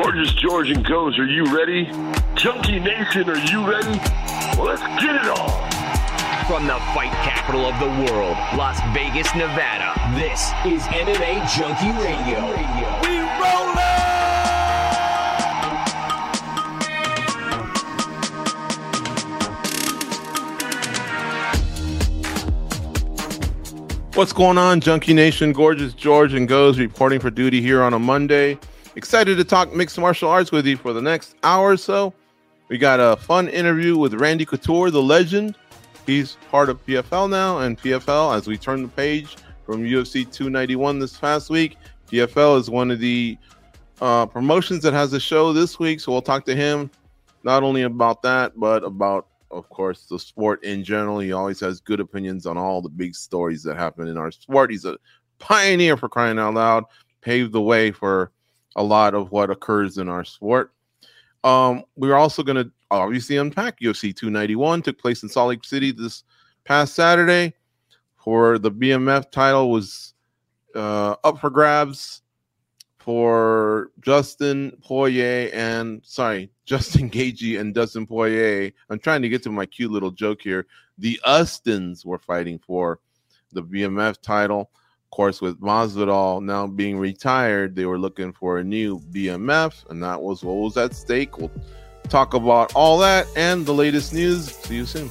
Gorgeous George and Goes, are you ready? Junkie Nation, are you ready? Well, let's get it on. From the fight capital of the world, Las Vegas, Nevada, this is MMA Junkie Radio. We rollin'! What's going on, Junkie Nation? Gorgeous George and Goes reporting for duty here on a Monday. Excited to talk mixed martial arts with you for the next hour or so. We got a fun interview with Randy Couture, the legend. He's part of PFL now, and PFL, as we turn the page from UFC 291 this past week, PFL is one of the uh, promotions that has a show this week. So we'll talk to him not only about that, but about of course, the sport in general. He always has good opinions on all the big stories that happen in our sport. He's a pioneer for crying out loud, paved the way for a lot of what occurs in our sport. Um, we're also going to obviously unpack UFC 291. Took place in Salt Lake City this past Saturday. For the BMF title was uh, up for grabs for Justin Poirier and sorry, Justin Gaethje and Dustin Poirier. I'm trying to get to my cute little joke here. The Austins were fighting for the BMF title. Of course, with Masvidal now being retired, they were looking for a new BMF, and that was what was at stake. We'll talk about all that and the latest news. See you soon.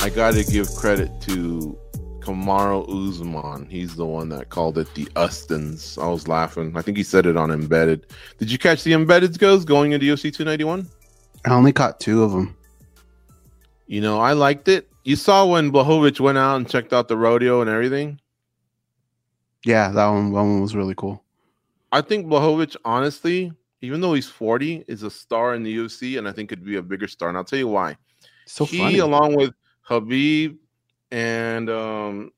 I got to give credit to Kamaru Usman. He's the one that called it the Austins. I was laughing. I think he said it on Embedded. Did you catch the Embedded goes going into UFC 291? I only caught two of them. You know, I liked it. You saw when Blachowicz went out and checked out the rodeo and everything. Yeah, that one, that one was really cool. I think Blachowicz, honestly, even though he's 40, is a star in the UFC, and I think could be a bigger star. And I'll tell you why. So he, funny. along with Khabib and um,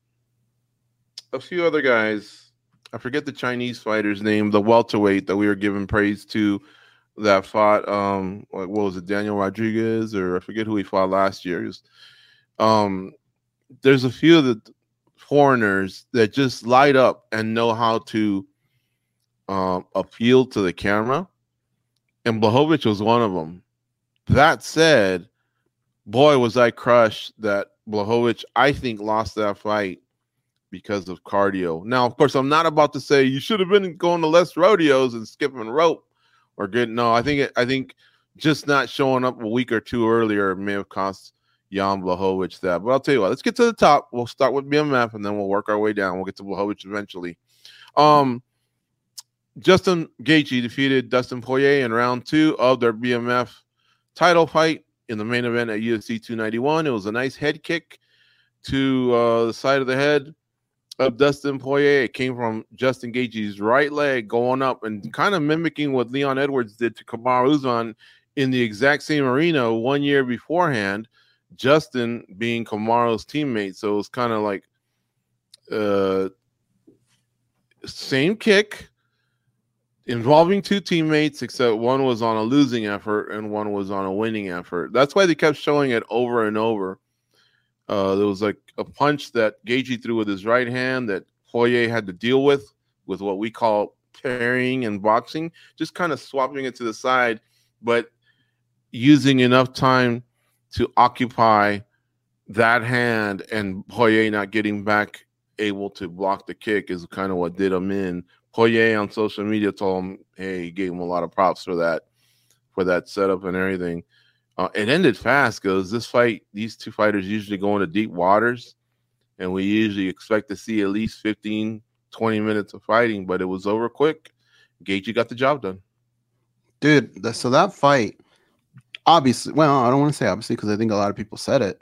a few other guys, I forget the Chinese fighter's name, the welterweight that we were giving praise to that fought um what was it, Daniel Rodriguez or I forget who he fought last year. Was, um there's a few of the foreigners that just light up and know how to um appeal to the camera. And Blachowicz was one of them. That said, boy, was I crushed that Blachowicz, I think, lost that fight because of cardio. Now, of course, I'm not about to say you should have been going to less rodeos and skipping rope or good. No, I think I think just not showing up a week or two earlier may have cost Jan Blachowicz that. But I'll tell you what, let's get to the top. We'll start with BMF and then we'll work our way down. We'll get to Blachowicz eventually. Um, Justin Gaethje defeated Dustin Poirier in round two of their BMF title fight in the main event at UFC 291. It was a nice head kick to uh, the side of the head of Dustin Poirier. It came from Justin Gaethje's right leg going up and kind of mimicking what Leon Edwards did to Kamaru Usman in the exact same arena one year beforehand. Justin being Kamaru's teammate, so it was kind of like uh, same kick involving two teammates, except one was on a losing effort and one was on a winning effort. That's why they kept showing it over and over. Uh, there was like a punch that Gaethje threw with his right hand that Poirier had to deal with, with what we call parrying and boxing, just kind of swapping it to the side, but using enough time to occupy that hand and Poirier not getting back able to block the kick is kind of what did him in. Poirier on social media told him, "Hey, he gave him a lot of props for that, for that setup and everything." Uh, it ended fast because this fight, these two fighters usually go into deep waters, and we usually expect to see at least 15, 20 minutes of fighting, but it was over quick. Gaethje got the job done. dude. So that fight, obviously, well, I don't want to say obviously because I think a lot of people said it.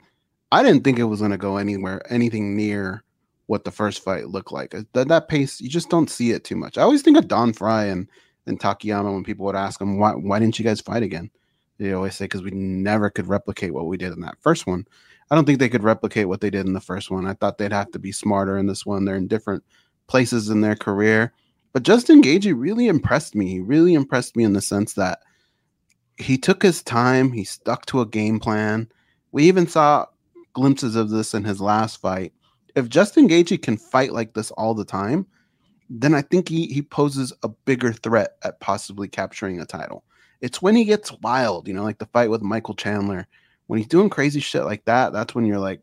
I didn't think it was going to go anywhere, anything near what the first fight looked like. Uh, That, that pace, you just don't see it too much. I always think of Don Frye and and Takayama when people would ask him why why didn't you guys fight again? They always say because we never could replicate what we did in that first one. I don't think they could replicate what they did in the first one. I thought they'd have to be smarter in this one. They're in different places in their career. But Justin Gaethje really impressed me. He really impressed me in the sense that he took his time, he stuck to a game plan. We even saw glimpses of this in his last fight. If Justin Gaethje can fight like this all the time, then I think he, he poses a bigger threat at possibly capturing a title. It's when he gets wild, you know, like the fight with Michael Chandler. When he's doing crazy shit like that, that's when you're like,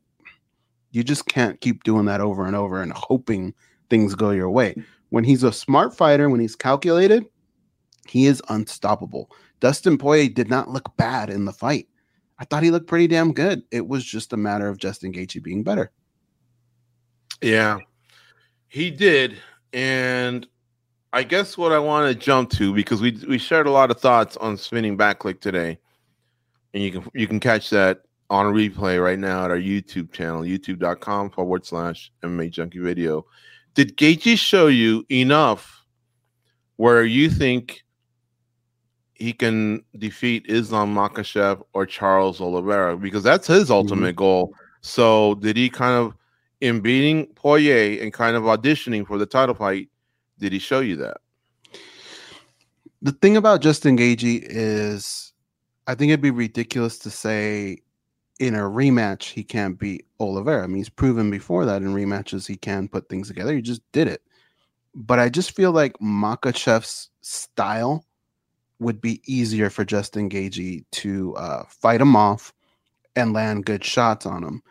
you just can't keep doing that over and over and hoping things go your way. When he's a smart fighter, when he's calculated, he is unstoppable. Dustin Poirier did not look bad in the fight. I thought he looked pretty damn good. It was just a matter of Justin Gaethje being better. Yeah, he did, and I guess what I want to jump to because we we shared a lot of thoughts on spinning back click today, and you can you can catch that on replay right now at our YouTube channel, youtube.com forward slash MMA Junkie Video. Did Gaethje show you enough where you think he can defeat Islam Makhachev or Charles Oliveira? Because that's his mm-hmm. ultimate goal. So did he kind of in beating Poirier and kind of auditioning for the title fight, did he show you that? The thing about Justin Gaethje is, I think it'd be ridiculous to say in a rematch he can't beat Oliveira. I mean, he's proven before that in rematches he can put things together. He just did it. But I just feel like Makhachev's style would be easier for Justin Gaethje to uh, fight him off and land good shots on him.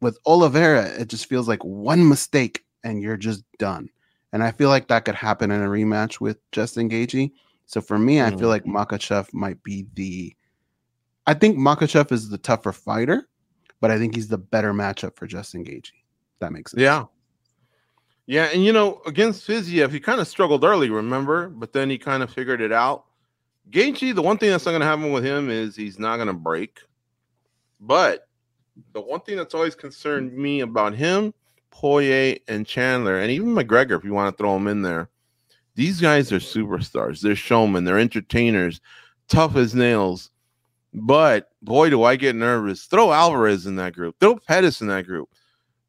With Oliveira, it just feels like one mistake and you're just done. And I feel like that could happen in a rematch with Justin Gaethje. So for me, I feel mm. like Makhachev might be the. I think Makhachev is the tougher fighter, but I think he's the better matchup for Justin Gaethje. That makes sense. Yeah. Yeah, and you know, against Fiziev, he kind of struggled early, remember? But then he kind of figured it out. Gaethje, the one thing that's not going to happen with him is he's not going to break. But the one thing that's always concerned me about him, Poirier, and Chandler, and even McGregor, if you want to throw him in there, these guys are superstars. They're showmen. They're entertainers, tough as nails. But boy, do I get nervous. Throw Alvarez in that group. Throw Pettis in that group.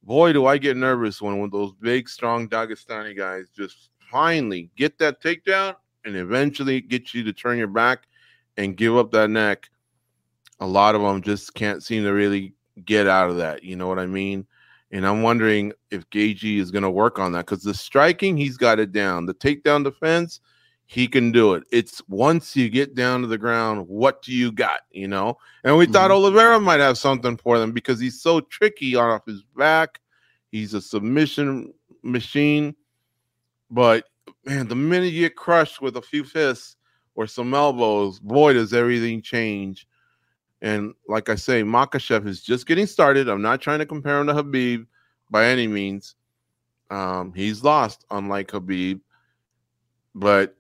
Boy, do I get nervous when, when those big, strong Dagestani guys just finally get that takedown and eventually get you to turn your back and give up that neck. A lot of them just can't seem to really get out of that. You know what I mean? And I'm wondering if Gaethje is going to work on that because the striking, he's got it down. The takedown defense, he can do it. It's once you get down to the ground, what do you got? You know? And we thought mm-hmm. Oliveira might have something for them because he's so tricky on off his back. He's a submission machine. But man, the minute you get crushed with a few fists or some elbows, boy, does everything change. And like I say, Makhachev is just getting started. I'm not trying to compare him to Khabib by any means. Um, he's lost, unlike Khabib, but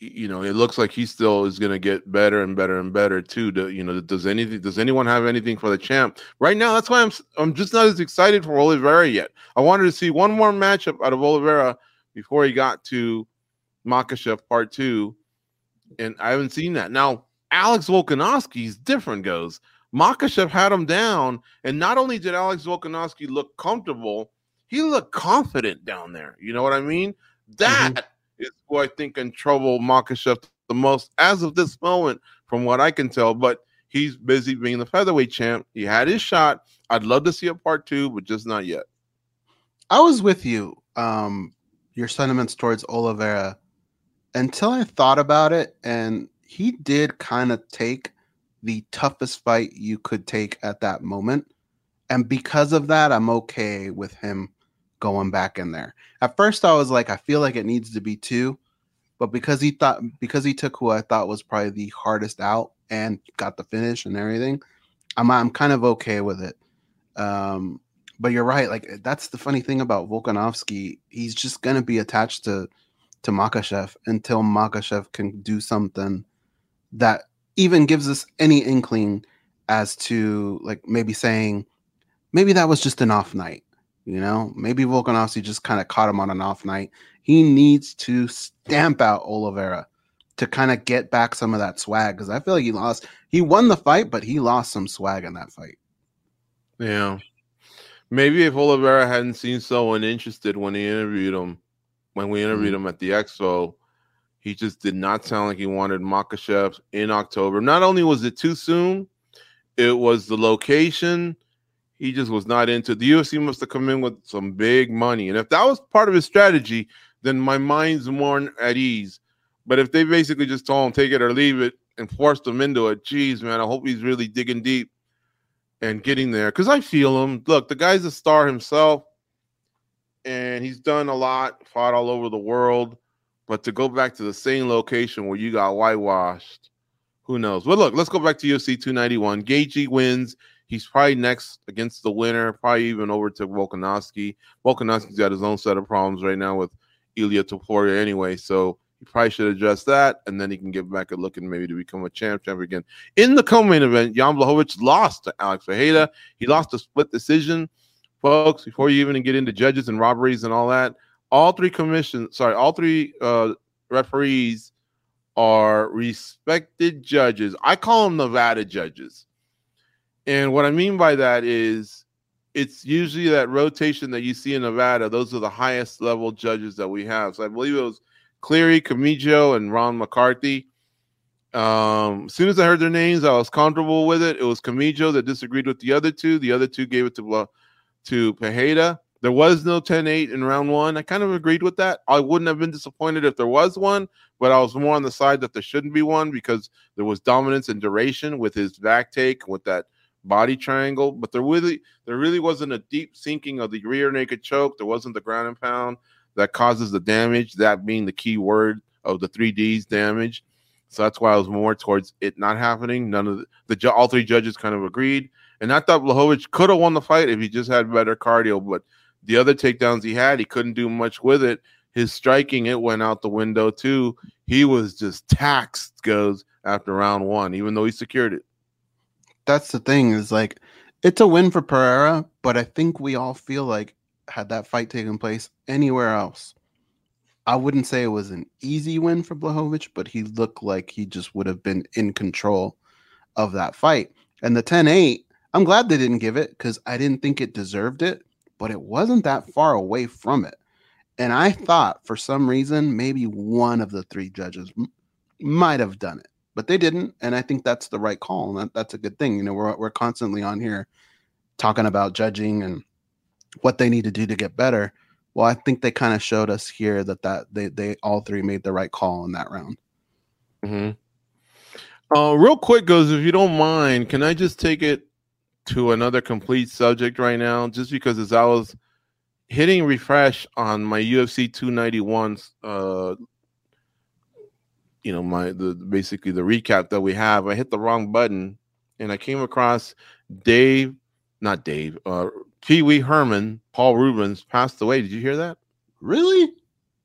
you know, it looks like he still is going to get better and better and better too. To, you know, does anything? Does anyone have anything for the champ right now? That's why I'm I'm just not as excited for Oliveira yet. I wanted to see one more matchup out of Oliveira before he got to Makhachev Part Two, and I haven't seen that now. Alex Volkanovski's different goes. Makhachev had him down, and not only did Alex Volkanovski look comfortable, he looked confident down there. You know what I mean? That is who I think can trouble Makhachev the most as of this moment, from what I can tell. But he's busy being the featherweight champ. He had his shot. I'd love to see a part two, but just not yet. I was with you. Um, your sentiments towards Oliveira until I thought about it, and he did kind of take the toughest fight you could take at that moment. And because of that, I'm okay with him going back in there. At first, I was like, I feel like it needs to be two, but because he thought, because he took who I thought was probably the hardest out and got the finish and everything, I'm I'm kind of okay with it. Um, but you're right. Like that's the funny thing about Volkanovski. He's just gonna be attached to to Makhachev until Makhachev can do something that even gives us any inkling as to like maybe saying maybe that was just an off night. You know, maybe Volkanovski just kind of caught him on an off night. He needs to stamp out Oliveira to kind of get back some of that swag because I feel like he lost. He won the fight, but he lost some swag in that fight. Yeah. Maybe if Oliveira hadn't seemed so uninterested when he interviewed him, when we interviewed Mm. him at the expo, he just did not sound like he wanted Makhachev in October. Not only was it too soon, it was the location. He just was not into the UFC must have come in with some big money. And if that was part of his strategy, then my mind's more at ease. But if they basically just told him take it or leave it and forced him into it, geez, man, I hope he's really digging deep and getting there because I feel him. Look, the guy's a star himself, and he's done a lot, fought all over the world. But to go back to the same location where you got whitewashed, who knows? But look, let's go back to UFC 291. Gaethje wins. He's probably next against the winner, probably even over to Volkanovski. Volkanovski's got his own set of problems right now with Ilya Topuria anyway, so he probably should address that, and then he can give back a look and maybe to become a champ, champ again. In the co-main event, Jan Blachowicz lost to Alex Pereira. He lost a split decision, folks. Before you even get into judges and robberies and all that, all three commissions, sorry, all three uh, referees are respected judges. I call them Nevada judges, and what I mean by that is it's usually that rotation that you see in Nevada. Those are the highest level judges that we have. So I believe it was Cleary, Camijo, and Ron McCarthy. Um, as soon as I heard their names, I was comfortable with it. It was Camijo that disagreed with the other two. The other two gave it to to Pereira. There was no 10-8 in round one. I kind of agreed with that. I wouldn't have been disappointed if there was one, but I was more on the side that there shouldn't be one because there was dominance and duration with his back take with that body triangle. But there really there really wasn't a deep sinking of the rear naked choke. There wasn't the ground and pound that causes the damage, that being the key word of the three Ds damage. So that's why I was more towards it not happening. None of the, the all three judges kind of agreed. And I thought Blachowicz could have won the fight if he just had better cardio, but the other takedowns he had, he couldn't do much with it. His striking, it went out the window too. He was just taxed, goes after round one, even though he secured it. That's the thing is like it's a win for Pereira, but I think we all feel like had that fight taken place anywhere else, I wouldn't say it was an easy win for Blachowicz, but he looked like he just would have been in control of that fight. And the 10-8, I'm glad they didn't give it because I didn't think it deserved it, but it wasn't that far away from it. And I thought for some reason maybe one of the three judges m- might have done it, but they didn't. And I think that's the right call. And that, that's a good thing. You know, we're, we're constantly on here talking about judging and what they need to do to get better. Well, I think they kind of showed us here that that they they all three made the right call in that round. Mm-hmm. Uh, real quick, goes if you don't mind, can I just take it to another complete subject right now? Just because as I was hitting refresh on my UFC 291, uh, you know, my the basically the recap that we have, I hit the wrong button and I came across Dave, not Dave, uh, Pee Wee Herman, Paul Rubens passed away. Did you hear that? Really?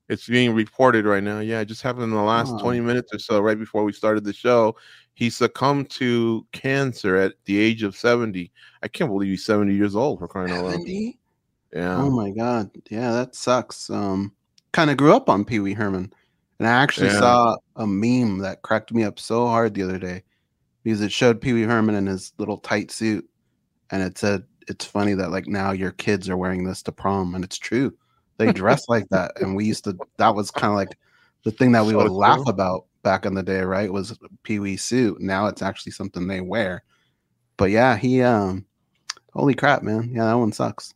It's being reported right now. Yeah, it just happened in the last Oh. 20 minutes or so, right before we started the show. He succumbed to cancer at the age of 70. I can't believe he's 70 years old for crying out loud. 70? Yeah. Oh my god. Yeah, that sucks. Um kind of grew up on Pee Wee Herman. And I actually Yeah. saw a meme that cracked me up so hard the other day because it showed Pee Wee Herman in his little tight suit and it said it's funny that like now your kids are wearing this to prom and it's true. They dress like that and we used to that was kind of like the thing that we So would laugh about back in the day, right? Was Pee Wee suit. Now it's actually something they wear. But yeah, he um holy crap, man. Yeah, that one sucks.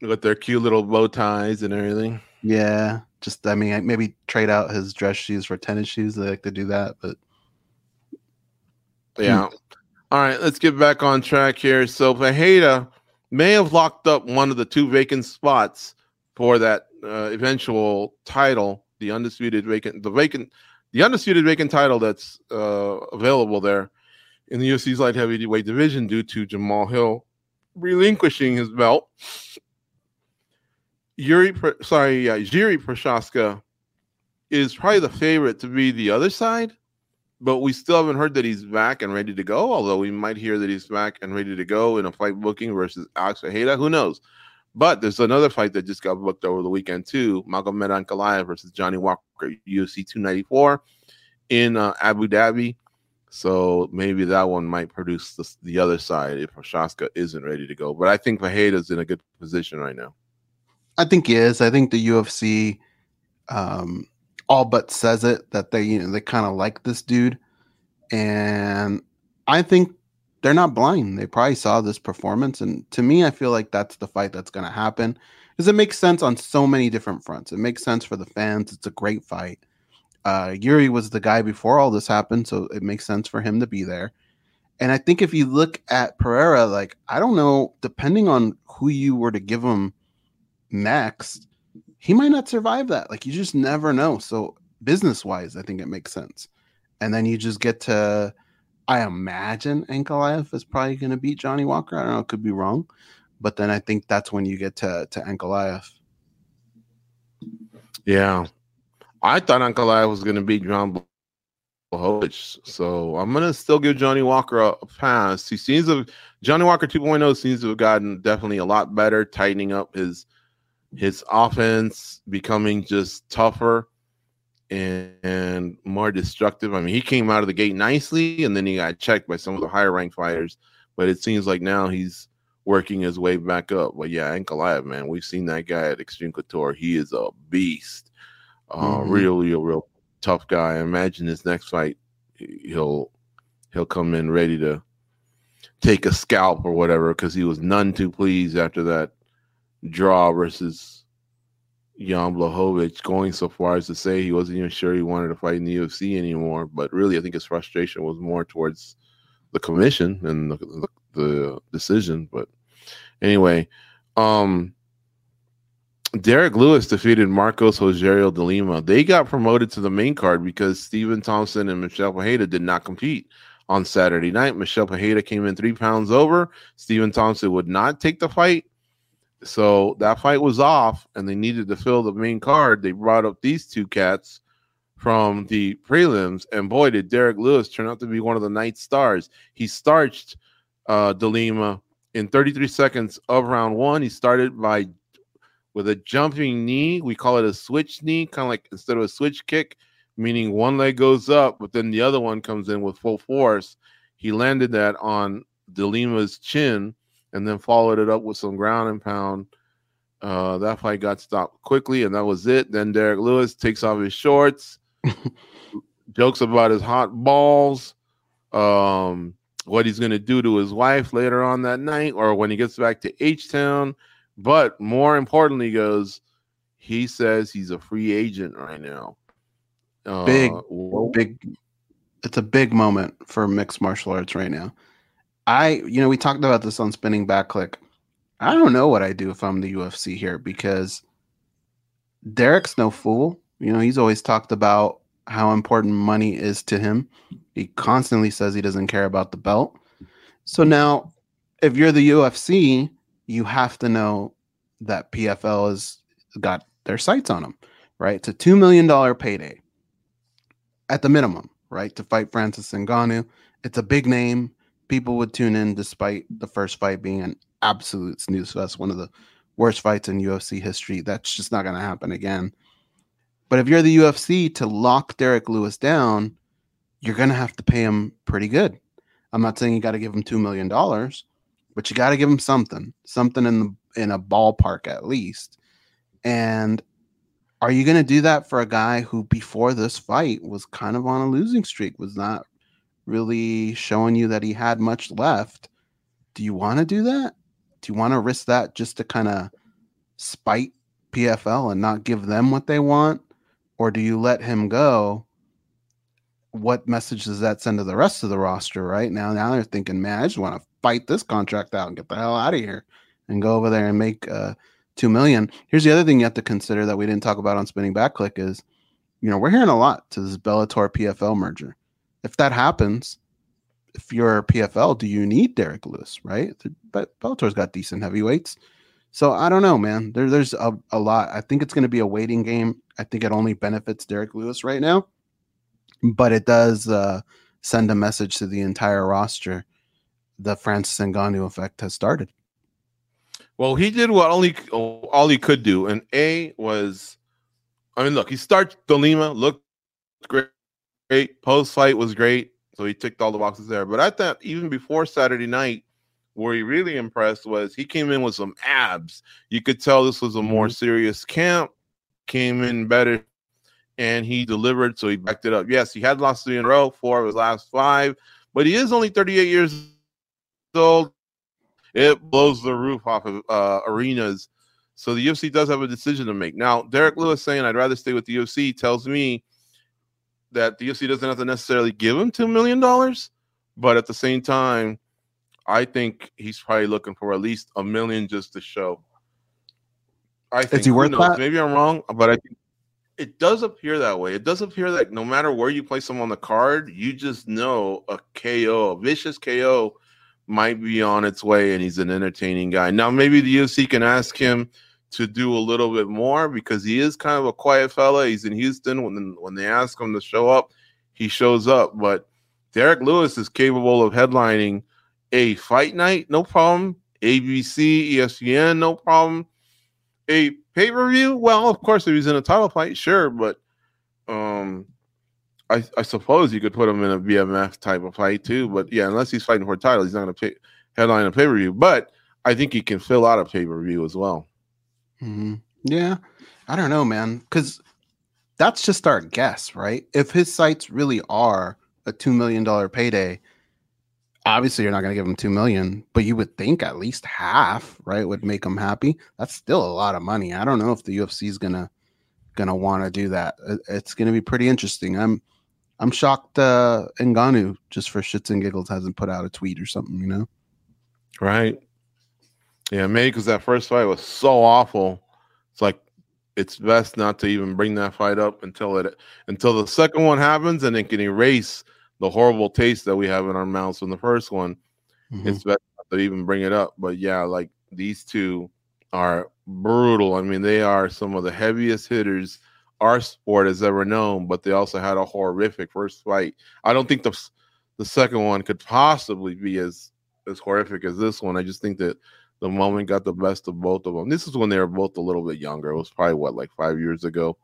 With their cute little bow ties and everything. Yeah, just I mean, maybe trade out his dress shoes for tennis shoes. They like to do that, but Yeah. All right, let's get back on track here. So Pereira may have locked up one of the two vacant spots for that uh, eventual title, the undisputed vacant, the vacant, the undisputed vacant title that's uh, available there in the UFC's light heavyweight division due to Jamal Hill relinquishing his belt. Yuri, sorry, Jiri Prochazka is probably the favorite to be the other side but we still haven't heard that he's back and ready to go. Although we might hear that he's back and ready to go in a fight booking versus Alex Pereira. Who knows? But there's another fight that just got booked over the weekend too: Magomed Ankalaev versus Johnny Walker, UFC 294 in uh, Abu Dhabi. So maybe that one might produce the, the other side if Prochazka isn't ready to go. But I think Pereira's in a good position right now. I think he is. I think the UFC um, all but says it that they you know they kind of like this dude, and I think they're not blind. They probably saw this performance, and to me, I feel like that's the fight that's going to happen because it makes sense on so many different fronts. It makes sense for the fans. It's a great fight. Uh, Yuri was the guy before all this happened, so it makes sense for him to be there. And I think if you look at Pereira, like I don't know, depending on who you were to give him next, he might not survive that. Like you just never know. So business wise, I think it makes sense. And then you just get to, I imagine Ankalaev is probably going to beat Johnny Walker. I don't know, it could be wrong, but then I think that's when you get to to Ankalaev. Yeah, I thought Ankalaev was going to beat John Blachowicz, so I'm going to still give Johnny Walker a, a pass. He seems to Johnny Walker 2.0 seems to have gotten definitely a lot better, tightening up his his offense becoming just tougher and, and, more destructive. I mean, he came out of the gate nicely and then he got checked by some of the higher ranked fighters, but it seems like now he's working his way back up. But yeah, Ankalaev, man, we've seen that guy at Extreme Couture. He is a beast. Uh, mm-hmm. really a real tough guy. I imagine his next fight, he'll he'll come in ready to take a scalp or whatever because he was none too pleased after that draw versus Jan Blachowicz, going so far as to say he wasn't even sure he wanted to fight in the UFC anymore. But really, I think his frustration was more towards the commission and the, the, decision. But anyway, um, Derrick Lewis defeated Marcos Rogerio de Lima. They got promoted to the main card because Stephen Thompson and Michel Pereira did not compete on Saturday night. Michel Pereira came in three pounds over. Stephen Thompson would not take the fight. So that fight was off, and they needed to fill the main card. They brought up these two cats from the prelims, and boy, did Derrick Lewis turn out to be one of the night stars. He starched uh, de Lima in 33 seconds of round one. He started by with a jumping knee. We call it a switch knee, kind of like instead of a switch kick, meaning one leg goes up, but then the other one comes in with full force. He landed that on de Lima's chin and then followed it up with some ground and pound. Uh, that fight got stopped quickly, and that was it. Then Derrick Lewis takes off his shorts, jokes about his hot balls, um, what he's going to do to his wife later on that night, or when he gets back to H Town. But more importantly, goes he says he's a free agent right now. Uh, big, big. It's a big moment for mixed martial arts right now. I, you know, we talked about this on Spinning Back Click. I don't know what I do if I'm the UFC here because Derrick's no fool. You know, he's always talked about how important money is to him. He constantly says he doesn't care about the belt. So now, if you're the UFC, you have to know that PFL has got their sights on him, right? It's a $2 million payday at the minimum, right? To fight Francis Ngannou. It's a big name people would tune in despite the first fight being an absolute snooze fest, one of the worst fights in UFC history. That's just not going to happen again. But if you're the UFC to lock Derrick Lewis down, you're going to have to pay him pretty good. I'm not saying you got to give him $2 million, but you got to give him something, something in the in a ballpark at least. And are you going to do that for a guy who before this fight was kind of on a losing streak, was not really showing you that he had much left. Do you want to do that? Do you want to risk that just to kind of spite PFL and not give them what they want? Or do you let him go? What message does that send to the rest of the roster right now? Now they're thinking, man, I just want to fight this contract out and get the hell out of here and go over there and make uh, two million. Here's the other thing you have to consider that we didn't talk about on spinning back click is, you know, we're hearing a lot to this Bellator PFL merger if that happens, if you're PFL, do you need Derrick Lewis, right? But Bellator's got decent heavyweights. So I don't know, man. There, there's a, a lot. I think it's going to be a waiting game. I think it only benefits Derrick Lewis right now. but it does uh, send a message to the entire roster. The Francis Ngannou effect has started. Well, he did what only all he could do, and A was, I mean, look, he starts De Lima, looked great, great. Post fight was great, so he ticked all the boxes there. But I thought even before Saturday night, where he really impressed was he came in with some abs. You could tell this was a more Mhm. serious camp. Came in better, and he delivered. So he backed it up. Yes, he had lost three in a row, four of his last five, but he is only 38 years old. It blows the roof off of uh, arenas. So the UFC does have a decision to make. Now, Derrick Lewis saying I'd rather stay with the UFC tells me that the UFC doesn't have to necessarily give him two million dollars, but at the same time, I think he's probably looking for at least a million just to show. I think he worth knows? that? Maybe I'm wrong, but I think it does appear that way. It does appear that no matter where you place him on the card, you just know a KO, a vicious KO might be on its way and he's an entertaining guy. Now maybe the UFC can ask him to do a little bit more because he is kind of a quiet fella. He's in Houston when when they ask him to show up, he shows up, but Derrick Lewis is capable of headlining a fight night, no problem. ABC, ESPN, no problem. A pay per view, well, of course, if he's in a title fight, sure, but um, I, I suppose you could put him in a BMF type of fight too. But yeah, unless he's fighting for a title, he's not going to headline a pay per view. But I think he can fill out a pay per view as well. Mhm. Yeah, I don't know, man, because that's just our guess, right? If his sites really are a two million dollar payday, obviously you're not going to give him two million, but you would think at least half, right, would make him happy. That's still a lot of money. I don't know if the UFC is gonna gonna want to do that. It's to be pretty interesting. I'm I'm shocked. Uh, just for shits and giggles hasn't put out a tweet or something, you know. Right. Yeah, maybe because that first fight was so awful. It's like it's best not to even bring that fight up until it until the second one happens and it can erase the horrible taste that we have in our mouths from the first one. Mhm. It's best not to even bring it up. But yeah, like these two are brutal. I mean, they are some of the heaviest hitters our sport has ever known, but they also had a horrific first fight. I don't think the the second one could possibly be as as horrific as this one. I just think that the moment got the best of both of them. This is when they were both a little bit younger. It was probably what like five years ago.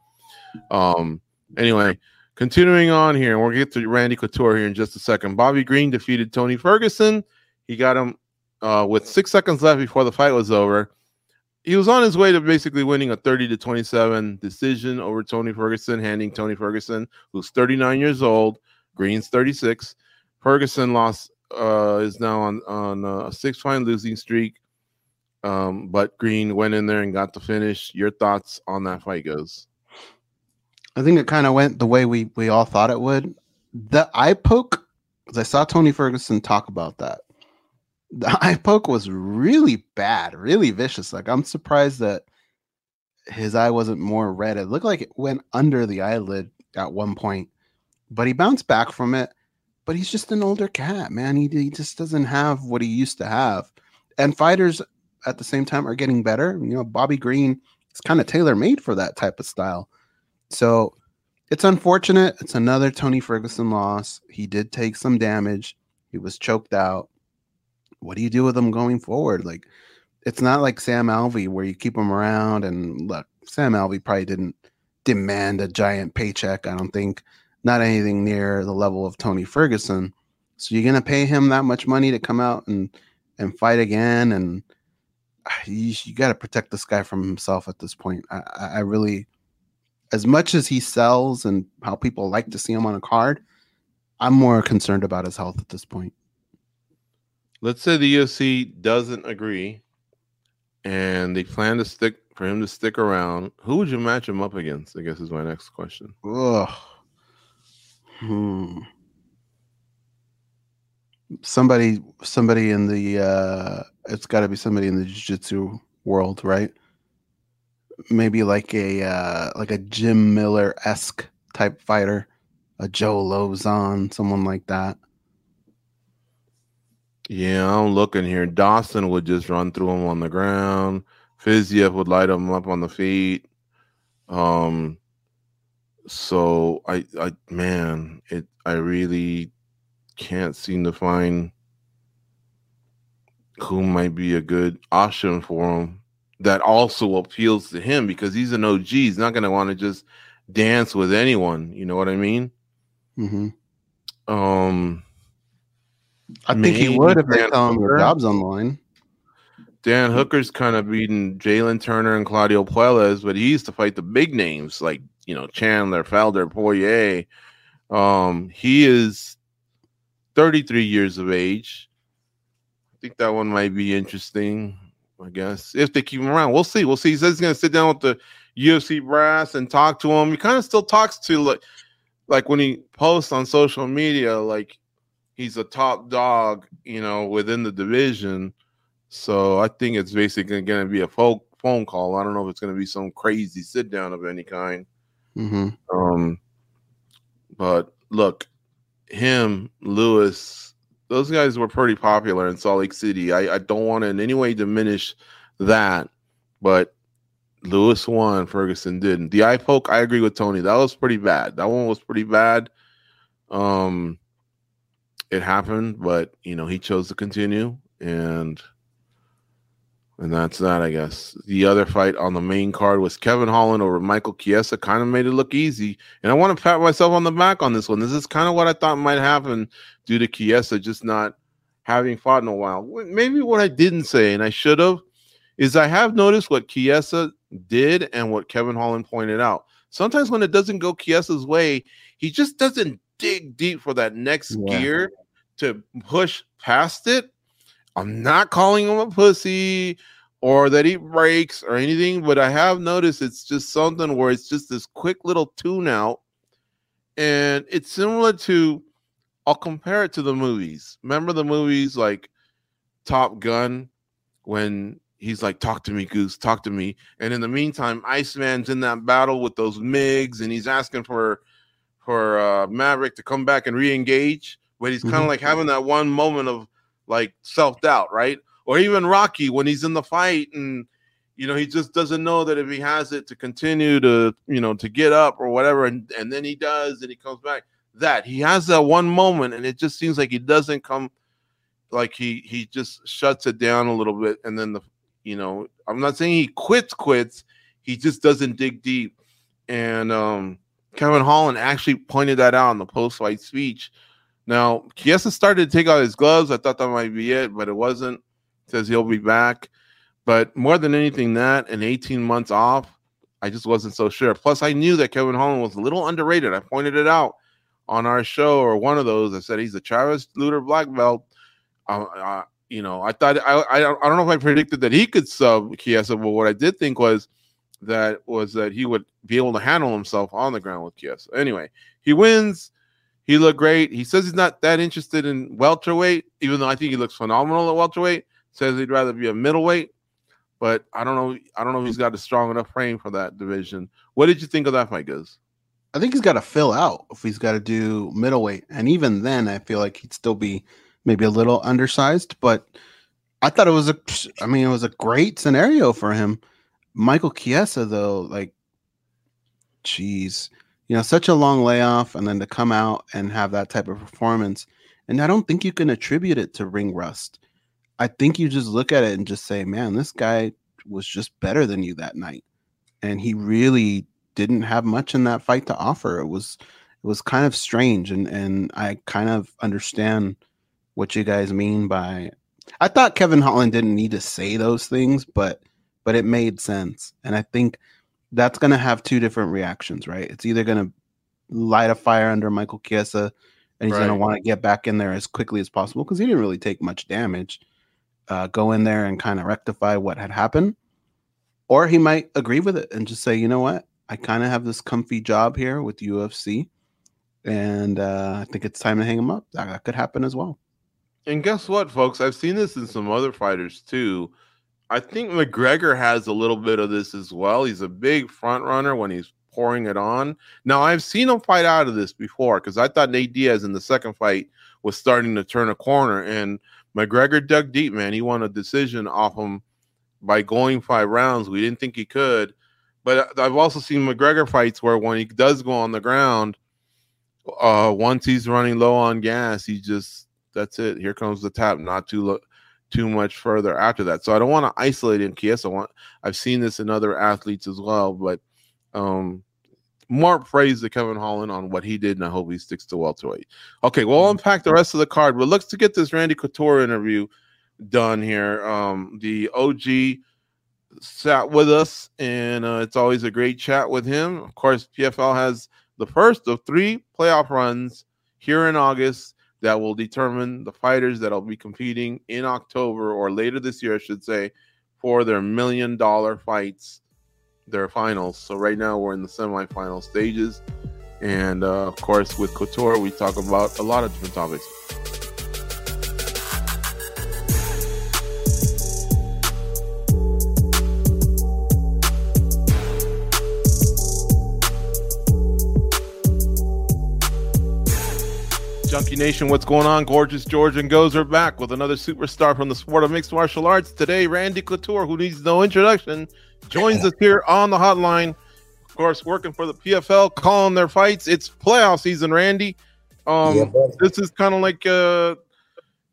Um. Anyway, continuing on here, and we'll get to Randy Couture here in just a second. Bobby Green defeated Tony Ferguson. He got him uh, with six seconds left before the fight was over. He was on his way to basically winning a 30 to 27 decision over Tony Ferguson, handing Tony Ferguson, who's 39 years old, Green's 36. Ferguson lost uh, is now on on a six fight losing streak. Um, but Green went in there and got the finish. Your thoughts on that fight goes? I think it kind of went the way we we all thought it would. The eye poke, because I saw Tony Ferguson talk about that. The eye poke was really bad, really vicious. Like I'm surprised that his eye wasn't more red. It looked like it went under the eyelid at one point, but he bounced back from it. But he's just an older cat, man. He, he just doesn't have what he used to have. And fighters at the same time are getting better. You know, Bobby Green is kind of tailor made for that type of style. So it's unfortunate. It's another Tony Ferguson loss. He did take some damage. He was choked out. What do you do with him going forward? Like, it's not like Sam Alvey where you keep him around. And look, Sam Alvey probably didn't demand a giant paycheck. I don't think not anything near the level of Tony Ferguson. So you're gonna pay him that much money to come out and and fight again, and you, you got to protect this guy from himself at this point. I, I I really, as much as he sells and how people like to see him on a card, I'm more concerned about his health at this point. Let's say the UFC doesn't agree, and they plan to stick for him to stick around. Who would you match him up against? I guess is my next question. Ugh. Hmm. Somebody, somebody in the, uh, it's got to be somebody in the jiu-jitsu world, right? Maybe like a, uh, like a Jim Miller esque type fighter, a Joe Lauzon, someone like that. Yeah, I'm looking here. Dawson would just run through him on the ground. Fiziev would light him up on the feet. Um, so I, I, man, it, I really can't seem to find who might be a good option for him that also appeals to him because he's an OG. He's not going to want to just dance with anyone. You know what I mean? Mm-hmm. Um, I think he would if they tell him Hooker. job's online. Dan Hooker's kind of beating Jalin Turner and Claudio Puelas, but he used to fight the big names like you know Chandler, Felder, Poirier. Um, he is 33 years of age. I think that one might be interesting. I guess if they keep him around, we'll see. We'll see. He says he's going to sit down with the UFC brass and talk to him. He kind of still talks to like, like when he posts on social media, like he's a top dog, you know, within the division. So I think it's basically going to be a phone phone call. I don't know if it's going to be some crazy sit down of any kind. hmm Um, but look, him, Lewis, those guys were pretty popular in Salt Lake City. I, I don't want to in any way diminish that, but Lewis won, Ferguson didn't. The eye poke, I agree with Tony. That was pretty bad. That one was pretty bad. Um, it happened, but you know he chose to continue, and and that's that, I guess. The other fight on the main card was Kevin Holland over Michael Chiesa. Kind of made it look easy. And I want to pat myself on the back on this one. This is kind of what I thought might happen due to Chiesa just not having fought in a while. Maybe what I didn't say, and I should have, is I have noticed what Chiesa did and what Kevin Holland pointed out. Sometimes when it doesn't go Chiesa's way, he just doesn't dig deep for that next Yeah. gear to push past it. I'm not calling him a pussy or that he breaks or anything, but I have noticed it's just something where it's just this quick little tune out. And it's similar to, I'll compare it to the movies. Remember the movies like Top Gun when he's like, Talk to me, Goose, talk to me. And in the meantime, Iceman's in that battle with those MiGs and he's asking for for uh, Maverick to come back and re-engage, but he's kind of Mhm. like having that one moment of like self-doubt, right? Or even Rocky when he's in the fight and you know he just doesn't know that if he has it to continue to you know to get up or whatever, and, and then he does and he comes back. That he has that one moment and it just seems like he doesn't come like he he just shuts it down a little bit and then the you know I'm not saying he quits quits he just doesn't dig deep and um Kevin Holland actually pointed that out in the post fight speech. Now, Chiesa started to take out his gloves. I thought that might be it, but it wasn't. Says he'll be back. But more than anything, that and 18 months off, I just wasn't so sure. Plus, I knew that Kevin Holland was a little underrated. I pointed it out on our show or one of those. I said he's a Travis Lutter black belt. Uh, uh, you know, I thought I, I don't I don't know if I predicted that he could sub Chiesa, but what I did think was that was that he would be able to handle himself on the ground with Chiesa. Anyway, he wins. He looked great. He says he's not that interested in welterweight, even though I think he looks phenomenal at welterweight. Says he'd rather be a middleweight, but I don't know. I don't know if he's got a strong enough frame for that division. What did you think of that fight, Guz? I think he's got to fill out if he's got to do middleweight, and even then, I feel like he'd still be maybe a little undersized. But I thought it was a, I mean, it was a great scenario for him. Michael Chiesa, though, like, geez, you know, such a long layoff, and then to come out and have that type of performance, and I don't think you can attribute it to ring rust. I think you just look at it and just say, man, this guy was just better than you that night, and he really didn't have much in that fight to offer. It was it was kind of strange and and I kind of understand what you guys mean by I thought Kevin Holland didn't need to say those things, but but it made sense. And I think that's going to have two different reactions, right? It's either going to light a fire under Michael Chiesa and he's going to want to get back in there as quickly as possible because he didn't really take much damage. Uh, go in there and kind of rectify what had happened. Or he might agree with it and just say, you know what? I kind of have this comfy job here with UFC. And uh, I think it's time to hang him up. That, that could happen as well. And guess what, folks? I've seen this in some other fighters too. I think McGregor has a little bit of this as well. He's a big front runner when he's pouring it on. Now, I've seen him fight out of this before because I thought Nate Diaz in the second fight was starting to turn a corner, and McGregor dug deep, man. He won a decision off him by going five rounds. We didn't think he could, But I've also seen McGregor fights where when he does go on the ground, uh, once he's running low on gas, he just that's it. Here comes the tap. Not too lo- too much further after that. So I don't want to isolate in Chiesa. I want I've seen this in other athletes as well, but um more praise to Kevin Holland on what he did, and I hope he sticks to welterweight. Okay, we'll unpack the rest of the card, but let's to get this Randy Couture interview done here. Um, the OG sat with us, and uh, it's always a great chat with him. Of course, PFL has the first of three playoff runs here in August that will determine the fighters that'll be competing in October or later this year, I should say, for their million dollar fights, their finals. So right now we're in the semifinal stages. And uh, of course, with Couture, we talk about a lot of different topics. Junkie Nation, what's going on? Gorgeous George and Goze are back with another superstar from the sport of mixed martial arts. Today, Randy Couture, who needs no introduction, joins us here on the hotline. Of course, working for the PFL, calling their fights. It's playoff season, Randy. Um, Yeah, this is kind of like uh,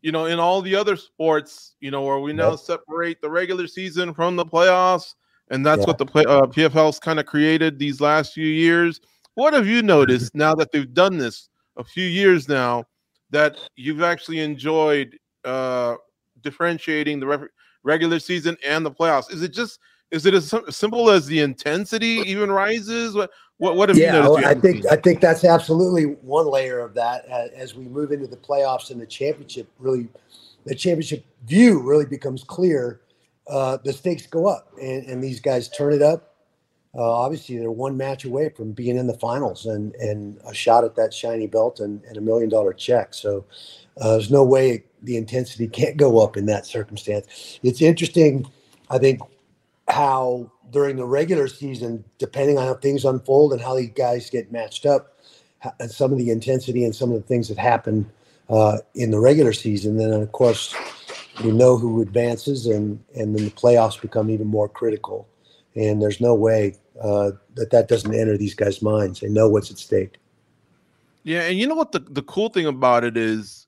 you know, in all the other sports, you know, where we now Yep. separate the regular season from the playoffs, and that's Yeah. what the play, uh, PFL's kind of created these last few years. What have you noticed now that they've done this a few years now that you've actually enjoyed uh, differentiating the ref- regular season and the playoffs? Is it just is it as simple as the intensity even rises? What what, what have you noticed? you I think? I think that's absolutely one layer of that. Uh, as we move into the playoffs and the championship, really, the championship view really becomes clear. Uh, the stakes go up, and, and these guys turn it up. Uh, obviously, they're one match away from being in the finals and and a shot at that shiny belt and, and a million dollar check. So uh, there's no way the intensity can't go up in that circumstance. It's interesting, I think, how during the regular season, depending on how things unfold and how these guys get matched up, and some of the intensity and some of the things that happen uh, in the regular season, then of course we know who advances, and and then the playoffs become even more critical. And there's no way uh, that that doesn't enter these guys' minds. They know what's at stake. Yeah, and you know what the, the cool thing about it is,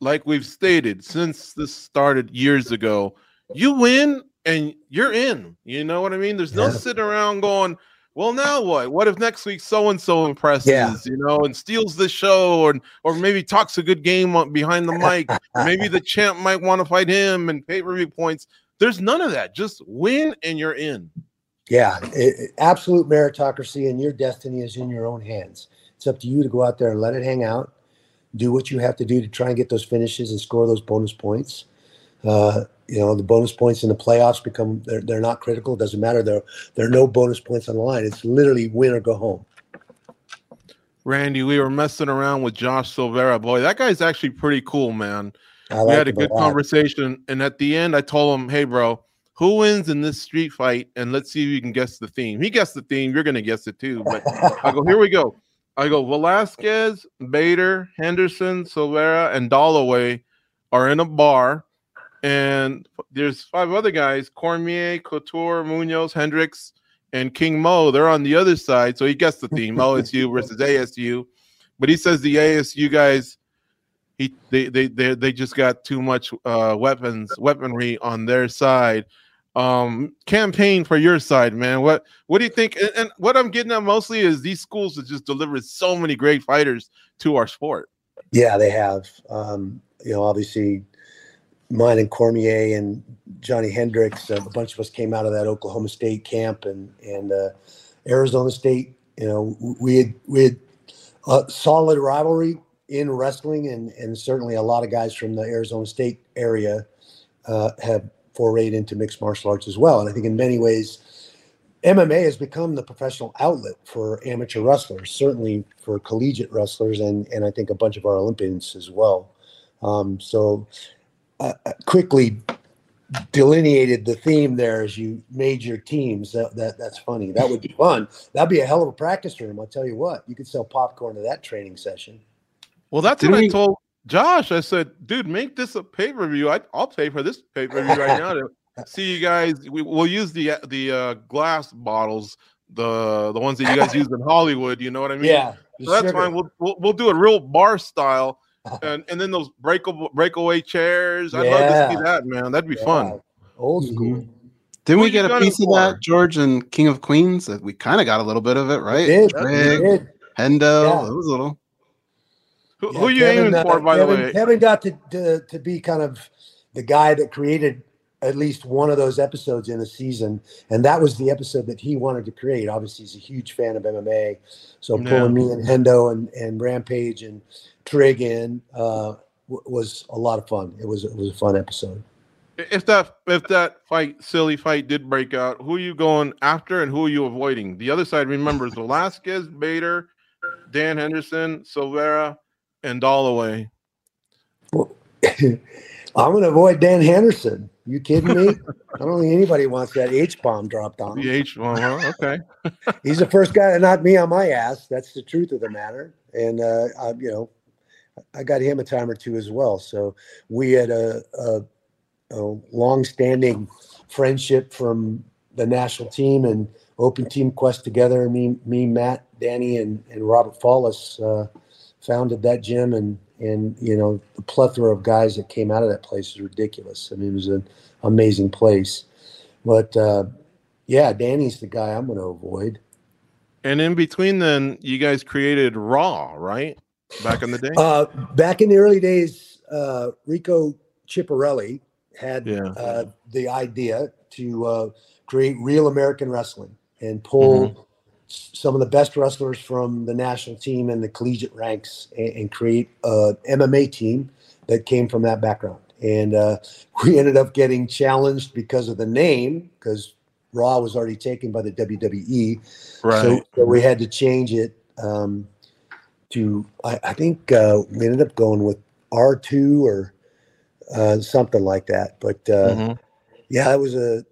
like we've stated since this started years ago, you win and you're in. You know what I mean? There's no Yeah. sitting around going, well, now what? What if next week so and so impresses, Yeah. you know, and steals the show, or or maybe talks a good game on- behind the mic? maybe the champ might want to fight him and pay per view points. There's none of that. Just win and you're in. Yeah, it, absolute meritocracy, and your destiny is in your own hands. It's up to you to go out there and let it hang out, do what you have to do to try and get those finishes and score those bonus points. Uh, you know, the bonus points in the playoffs become they're, they're not critical. It doesn't matter. There there are no bonus points on the line. It's literally win or go home. Randy, we were messing around with Josh Silveira. Boy, that guy's actually pretty cool, man. We had a good lot. conversation and at the end i told him hey bro who wins in this street fight? And let's see if you can guess the theme. He guessed the theme you're gonna guess it too but i go here we go. I go velasquez bader henderson silveira and Dollaway are in a bar and there's five other guys cormier couture munoz hendricks and king mo. They're on the other side. So he guessed the theme osu versus asu but he says the asu guys he they they they, they just got too much uh weapons weaponry on their side um campaign for your side man what what do you think and, and what i'm getting at mostly is these schools have just delivered so many great fighters to our sport Yeah, they have. Um, you know, obviously, mine and Cormier and Johnny Hendricks. Uh, a bunch of us came out of that Oklahoma State camp and and uh, Arizona State. You know, we had we had a solid rivalry in wrestling, and and certainly a lot of guys from the Arizona State area uh, have forayed into mixed martial arts as well. And I think in many ways. MMA has become the professional outlet for amateur wrestlers, certainly for collegiate wrestlers, and and I think a bunch of our Olympians as well. Um, so, uh, uh, quickly delineated the theme there as you made your teams. That, that that's funny. That would be fun. That'd be a hell of a practice room. I'll tell you what. You could sell popcorn to that training session. well that's Didn't what i told josh i said dude make this a pay-per-view I, i'll pay for this pay-per-view right now to see you guys we, we'll use the the uh glass bottles the the ones that you guys use in Hollywood. You know what I mean? Yeah, So that's sugar. fine. We'll, we'll we'll do a real bar style, and and then those breakable breakaway chairs. I'd love to see that, man. That'd be Yeah, fun. Old Mhm. school. Didn't Who we get a piece of that, George and King of Queens? We kind of got a little bit of it, right? Did, Rig, did. Hendo, Yeah. it was a little. Who, Yeah, who you Kevin, aiming uh, for, by Kevin, the way? Kevin got to, to to be kind of the guy that created at least one of those episodes in a season, and that was the episode that he wanted to create. Obviously, he's a huge fan of MMA, so Yeah. pulling me and Hendo and, and Rampage and Trig in uh, w- was a lot of fun. It was it was a fun episode. If that if that fight, silly fight, did break out, who are you going after, and who are you avoiding? The other side remembers Velasquez, Bader, Dan Henderson, Silveira, and Dollaway. I'm going to avoid Dan Henderson. You kidding me? I don't think anybody wants that H bomb dropped on him. The H. Uh-huh, okay. he's the first guy to knock me on my ass. That's the truth of the matter. And uh, I, you know, I got him a time or two as well. So we had a, a, a long-standing friendship from the national team and Open Team Quest together. Me, me, Matt, Danny, and and Robert Follis uh, founded that gym, and and you know the plethora of guys that came out of that place is ridiculous. I mean, it was an amazing place. But uh, yeah, Danny's the guy I'm going to avoid. And in between, then you guys created Raw, right? Back in the day. Uh, back in the early days, uh, Rico Chiapparelli had Yeah. uh, the idea to uh, create real American wrestling and pull s- some of the best wrestlers from the national team and the collegiate ranks and, and create a MMA team that came from that background. And uh, we ended up getting challenged because of the name, because Raw was already taken by the WWE. right. So, so we had to change it um, to, I, I think uh, we ended up going with R2 or uh, something like that. But uh, Mhm. yeah, it was a,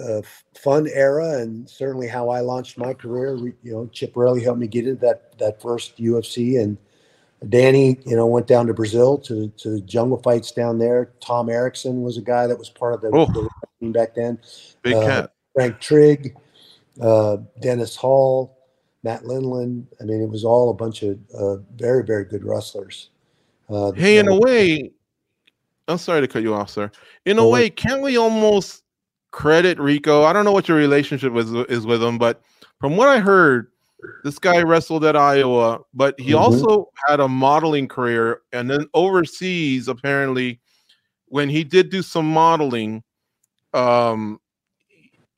a fun era and certainly how I launched my career. You know, Chiapparelli helped me get into that, that first UFC and Danny, you know, went down to Brazil to, to the jungle fights down there. Tom Erikson was a guy that was part of the, Oh. the team back then. Big uh, cat. Frank Trigg, uh, Dennis Hall, Matt Lindland. I mean, it was all a bunch of uh, very, very good wrestlers. Uh, Hey, in a way, I'm sorry to cut you off, sir. In a way, can't we almost credit Rico? I don't know what your relationship is is with him, but from what I heard, this guy wrestled at Iowa, but he Mhm. also had a modeling career, and then overseas, apparently, when he did do some modeling, um,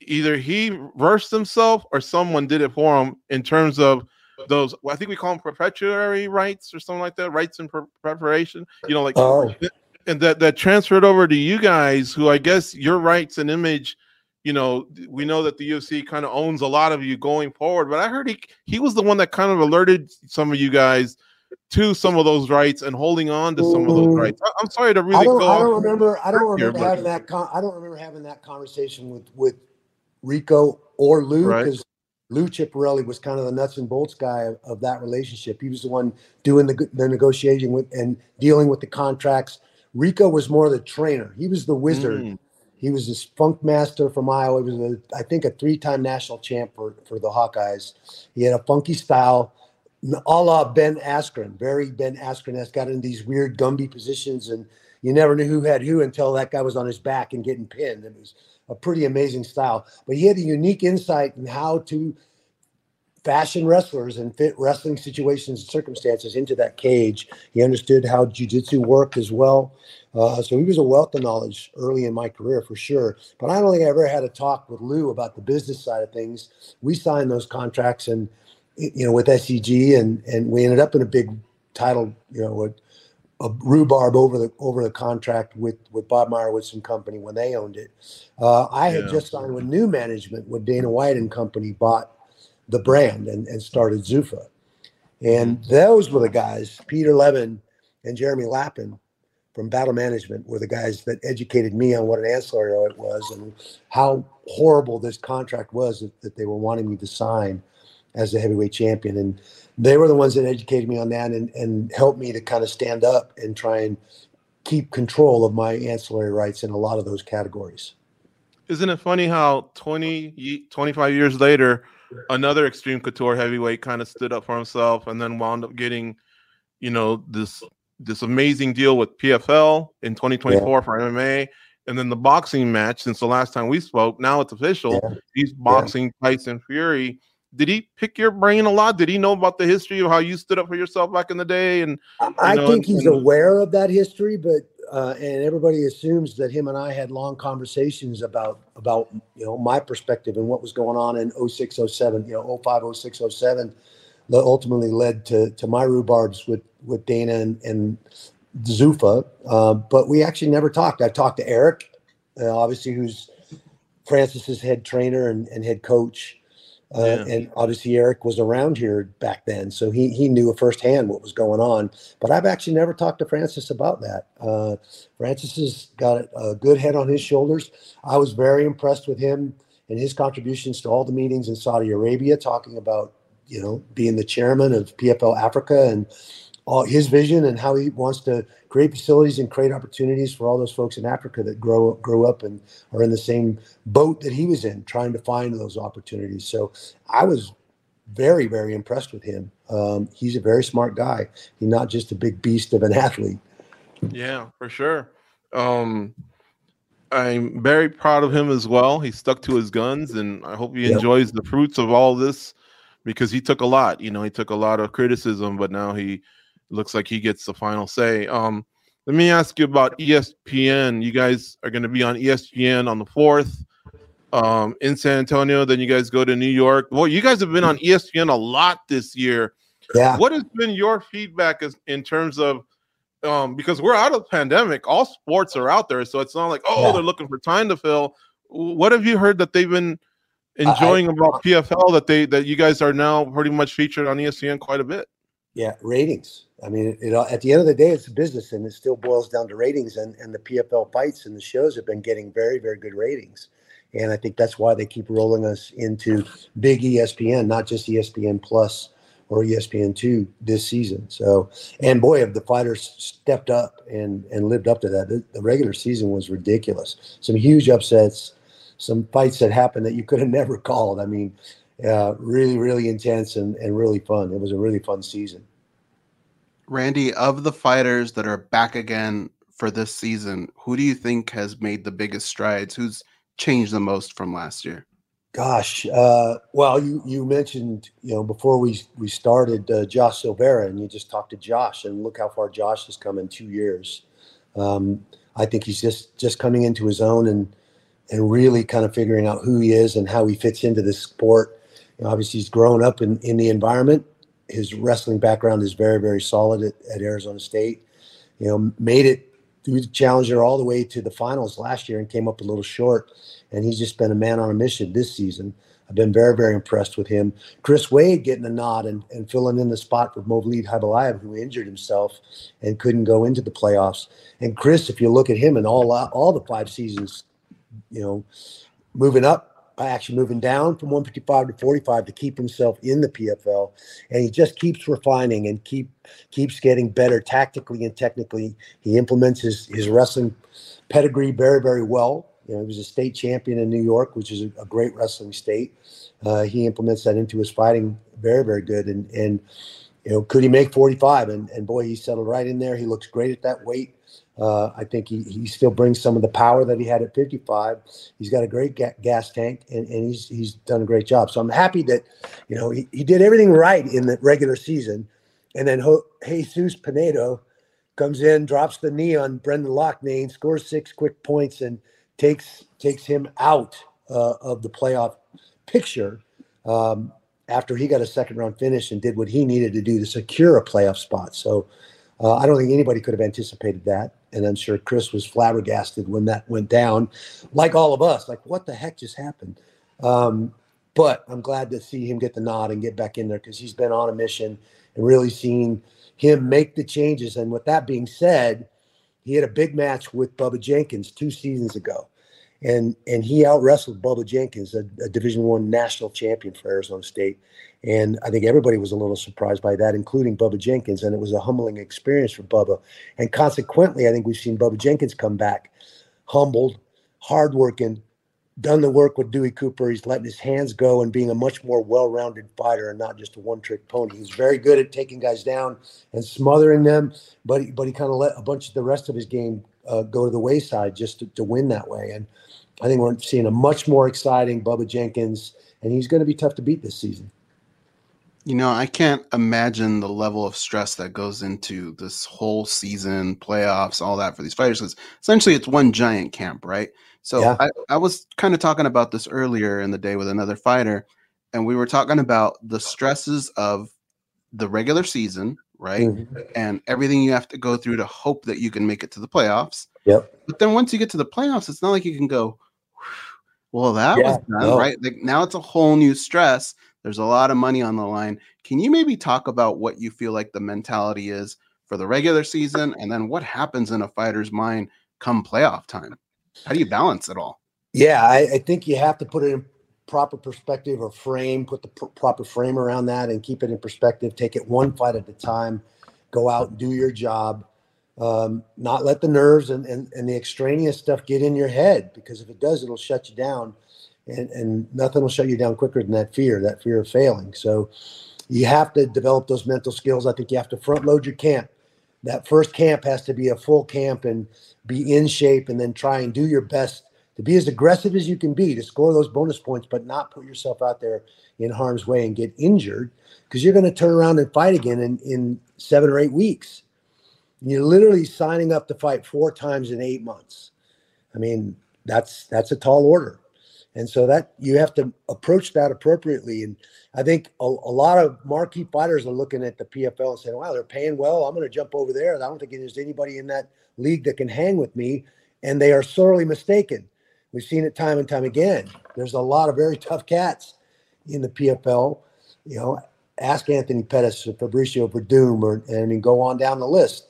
either he versed himself or someone did it for him in terms of those. I think we call them perpetuary rights or something like that, rights in pre- preparation. You know, like Oh. And that that transferred over to you guys who i guess your rights and image you know we know that the ufc kind of owns a lot of you going forward but i heard he he was the one that kind of alerted some of you guys to some of those rights and holding on to some of those Mm. rights I- i'm sorry to I really don't, go I don't remember. I don't here, remember but- having that. Con- I don't remember having that conversation with with Rico or Lou Right. because Lou Chiapparelli was kind of the nuts and bolts guy of, of that relationship. He was the one doing the, the negotiating with and dealing with the contracts. Rico was more the trainer. He was the wizard. Mm. He was this funk master from Iowa. He was, a, I think, a three-time national champ for, for the Hawkeyes. He had a funky style, a la Ben Askren, very Ben Askren-esque. Got in these weird Gumby positions, and you never knew who had who until that guy was on his back and getting pinned. It was a pretty amazing style. But he had a unique insight in how to fashion wrestlers and fit wrestling situations and circumstances into that cage. He understood how jujitsu worked as well. Uh, so he was a wealth of knowledge early in my career for sure. But I don't think I ever had a talk with Lou about the business side of things. We signed those contracts and you know with SEG and and we ended up in a big title, you know, with a rhubarb over the over the contract with with Bob Meyrowitz and company when they owned it. Uh, I had just signed with new management when Dana White and company bought the brand and, and started Zuffa. And mm-hmm. those were the guys, Peter Levin and Jeremy Lappin from Battle Management were the guys that educated me on what an ancillary it was and how horrible this contract was that, that they were wanting me to sign as the heavyweight champion. And they were the ones that educated me on that and, and helped me to kind of stand up and try and keep control of my ancillary rights in a lot of those categories. isn't it funny how 20 25 years later another Xtreme Couture heavyweight kind of stood up for himself and then wound up getting, you know, this this amazing deal with PFL in 2024 for MMA. And then the boxing match since the last time we spoke, now it's official. Yeah. He's boxing Tyson Fury. Did he pick your brain a lot? Did he know about the history of how you stood up for yourself back in the day? And I, know, think he's and- aware of that history, but uh, and everybody assumes that him and I had long conversations about about you know my perspective and what was going on in 06, 07, you know 05, 06, 07 that ultimately led to to my rhubarbs with with Dana and, and Zuffa. Uh, but we actually never talked. I talked to Eric, uh, obviously, who's Francis's head trainer and, and head coach. Uh, Yeah. And obviously, Eric was around here back then, so he he knew firsthand what was going on. But I've actually never talked to Francis about that. Uh, Francis has got a good head on his shoulders. I was very impressed with him and his contributions to all the meetings in Saudi Arabia, talking about you know being the chairman of PFL Africa and all his vision and how he wants to create facilities and create opportunities for all those folks in Africa that grow grew up and are in the same boat that he was in, trying to find those opportunities. So I was very, very impressed with him. Um, he's a very smart guy. He's not just a big beast of an athlete. Yeah, for sure. Um, I'm very proud of him as well. He stuck to his guns, and I hope he Yep. enjoys the fruits of all this because he took a lot. You know, he took a lot of criticism, but now he looks like he gets the final say. Um, let me ask you about ESPN. You guys are going to be on ESPN on the fourth um, in San Antonio. Then you guys go to New York. Well, you guys have been on ESPN a lot this year Yeah. what has been your feedback as, in terms of um because we're out of the pandemic all sports are out there so it's not like oh Yeah. they're looking for time to fill what have you heard that they've been enjoying about pfl that they that you guys are now pretty much featured on espn quite a bit Yeah, ratings. I mean, it, uh, at the end of the day, it's a business, and it still boils down to ratings. And and the PFL fights and the shows have been getting very, very good ratings. And I think that's why they keep rolling us into big ESPN, not just ESPN Plus or ESPN Two this season. So, and boy, have the fighters stepped up and and lived up to that. The, the regular season was ridiculous. Some huge upsets, some fights that happened that you could have never called. I mean, uh, really, really intense and, and really fun. It was a really fun season. Randy, of the fighters that are back again for this season, who do you think has made the biggest strides? Who's changed the most from last year? Gosh, uh, well, you you mentioned you know before we we started uh, Josh Silveira, and you just talked to Josh, and look how far Josh has come in two years. Um, I think he's just just coming into his own and and really kind of figuring out who he is and how he fits into this sport. Obviously, he's grown up in in the environment. His wrestling background is very very solid at, at Arizona State. You know, made it through the Challenger all the way to the finals last year and came up a little short and he's just been a man on a mission this season. I've been very, very impressed with him. Chris Wade getting a nod and, and filling in the spot for Movlid Khaybulaev, who injured himself and couldn't go into the playoffs. And Chris, if you look at him in all all the five seasons, you know, moving up, actually moving down from 155 to 45 to keep himself in the PFL, and he just keeps refining and keep keeps getting better tactically and technically. He implements his his wrestling pedigree very, very well. You know, he was a state champion in New York, which is a, great wrestling state. Uh, he implements that into his fighting very, very good. And and you know, could he make 45? And and boy, he settled right in there. He looks great at that weight. Uh, I think he, he still brings some of the power that he had at 55. He's got a great ga- gas tank, and, and he's he's done a great job. So I'm happy that you know he, he did everything right in the regular season, and then Ho- Jesus Pinedo comes in, drops the knee on Brendan Loughnane, scores six quick points, and takes takes him out uh, of the playoff picture um, after he got a second round finish and did what he needed to do to secure a playoff spot. So uh, I don't think anybody could have anticipated that, and I'm sure Chris was flabbergasted when that went down, like all of us. Like, what the heck just happened? Um, but I'm glad to see him get the nod and get back in there because he's been on a mission and really seen him make the changes. And with that being said, he had a big match with Bubba Jenkins two seasons ago, and and he out wrestled Bubba Jenkins, a, a Division One national champion for Arizona State. And I think everybody was a little surprised by that, including Bubba Jenkins. And it was a humbling experience for Bubba. And consequently, I think we've seen Bubba Jenkins come back humbled, hardworking, done the work with Dewey Cooper. He's letting his hands go and being a much more well-rounded fighter and not just a one-trick pony. He's very good at taking guys down and smothering them, but he, but he kind of let a bunch of the rest of his game uh, go to the wayside just to, to win that way. And I think we're seeing a much more exciting Bubba Jenkins, and he's going to be tough to beat this season. You know, I can't imagine the level of stress that goes into this whole season, playoffs, all that for these fighters. Because essentially, it's one giant camp, right? So Yeah. I, I was kind of talking about this earlier in the day with another fighter, and we were talking about the stresses of the regular season, right? Mhm. And everything you have to go through to hope that you can make it to the playoffs. Yep. But then once you get to the playoffs, it's not like you can go, well, that Yeah, was done, no. right? Like now it's a whole new stress. There's a lot of money on the line. Can you maybe talk about what you feel like the mentality is for the regular season and then what happens in a fighter's mind come playoff time? How do you balance it all? Yeah, I, I think you have to put it in proper perspective or frame, put the pr- proper frame around that and keep it in perspective. Take it one fight at a time. Go out and do your job. Um, not let the nerves and, and, and the extraneous stuff get in your head because if it does, it'll shut you down. And, and nothing will shut you down quicker than that fear, that fear of failing. So you have to develop those mental skills. I think you have to front load your camp. That first camp has to be a full camp and be in shape and then try and do your best to be as aggressive as you can be to score those bonus points, but not put yourself out there in harm's way and get injured because you're going to turn around and fight again in, in seven or eight weeks. You're literally signing up to fight four times in eight months. I mean, that's that's a tall order. And so that you have to approach that appropriately. And I think a, a lot of marquee fighters are looking at the PFL and saying, wow, they're paying well. I'm going to jump over there. I don't think there's anybody in that league that can hang with me. And they are sorely mistaken. We've seen it time and time again. There's a lot of very tough cats in the PFL. You know, ask Anthony Pettis or Fabricio Werdum, or and I mean, go on down the list.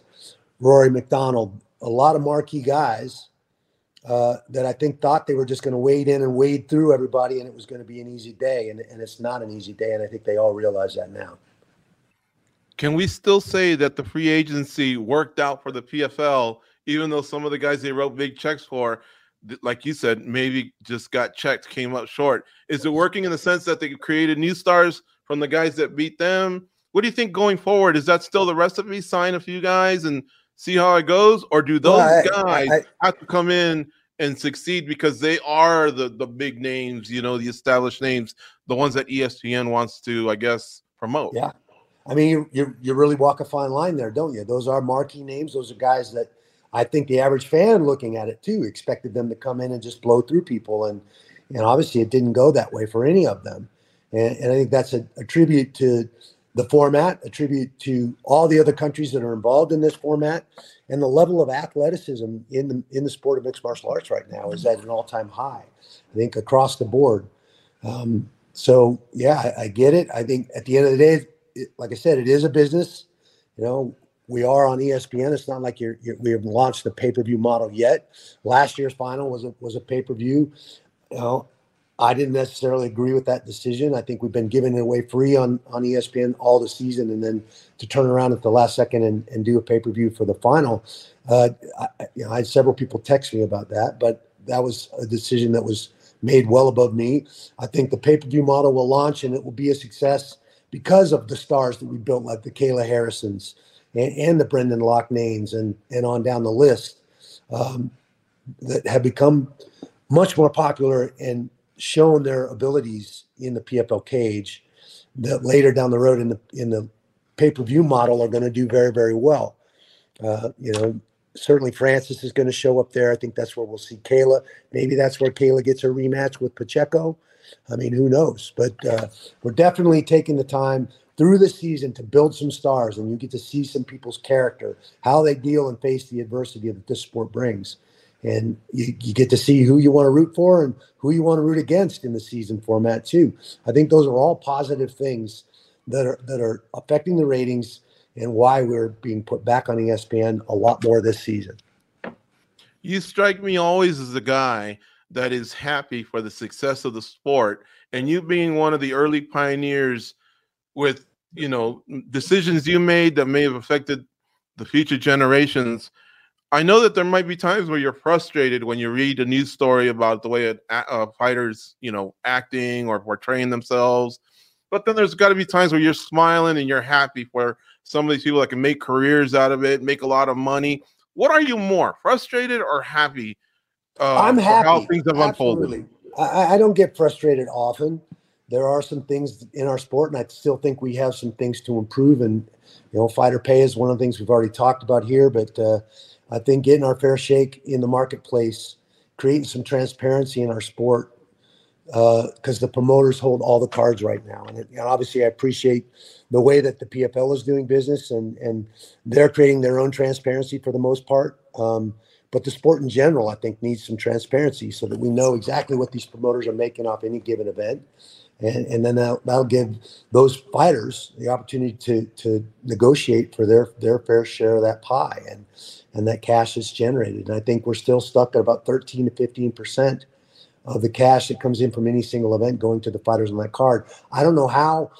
Rory MacDonald, a lot of marquee guys uh, that I think thought they were just going to wade in and wade through everybody, and it was going to be an easy day, and, and it's not an easy day, and I think they all realize that now. Can we still say that the free agency worked out for the PFL, even though some of the guys they wrote big checks for, like you said, maybe just got checked, came up short? Is it working in the sense that they created new stars from the guys that beat them? What do you think going forward? Is that still the recipe? Sign a few guys and see how it goes, or do those Well, I- guys I- have to come in and succeed because they are the the big names, you know, the established names, the ones that ESPN wants to, I guess, promote? Yeah. I mean, you, you you really walk a fine line there, don't you? Those are marquee names. Those are guys that I think the average fan looking at it too expected them to come in and just blow through people, and and obviously it didn't go that way for any of them. And, and I think that's a, a tribute to the format, a tribute to all the other countries that are involved in this format, and the level of athleticism in the in the sport of mixed martial arts right now is at an all time high. I think across the board. Um, so yeah, I, I get it. I think at the end of the day, it, like I said, it is a business. You know, we are on ESPN. It's not like you're, you're we have launched the pay per view model yet. Last year's final was a was a pay per view. You know, I didn't necessarily agree with that decision. I think we've been giving it away free on on ESPN all the season, and then to turn around at the last second and, and do a pay per view for the final. Uh, I, you know, I had several people text me about that, but that was a decision that was made well above me. I think the pay per view model will launch and it will be a success because of the stars that we built, like the Kayla Harrisons and, and the Brendan Loughnanes and and on down the list, um, that have become much more popular and shown their abilities in the PFL cage. That later down the road in the in the pay per view model are going to do very very well. Uh, you know, certainly Francis is going to show up there. I think that's where we'll see Kayla. Maybe that's where Kayla gets her rematch with Pacheco. I mean, who knows? But uh, we're definitely taking the time through the season to build some stars, and you get to see some people's character, how they deal and face the adversity that this sport brings. And you, you get to see who you want to root for and who you want to root against in the season format too. I think those are all positive things that are that are affecting the ratings and why we're being put back on ESPN a lot more this season. you strike me always as a guy that is happy for the success of the sport and you being one of the early pioneers with you know decisions you made that may have affected the future generations I know that there might be times where you're frustrated when you read a news story about the way a, a fighters, you know, acting or portraying themselves. But then there's got to be times where you're smiling and you're happy for some of these people that can make careers out of it, make a lot of money. What are you more frustrated or happy? Uh, I'm happy. How things have Absolutely. unfolded. I, I don't get frustrated often. There are some things in our sport, and I still think we have some things to improve. And you know, fighter pay is one of the things we've already talked about here. But uh, I think getting our fair shake in the marketplace, creating some transparency in our sport, because uh, the promoters hold all the cards right now. And, it, and, obviously, I appreciate the way that the PFL is doing business, and and they're creating their own transparency for the most part. Um, but the sport in general, I think, needs some transparency so that we know exactly what these promoters are making off any given event. And, and then that'll, that'll give those fighters the opportunity to, to negotiate for their, their fair share of that pie and, and that cash is generated. And I think we're still stuck at about 13 to 15% of the cash that comes in from any single event going to the fighters on that card. I don't know how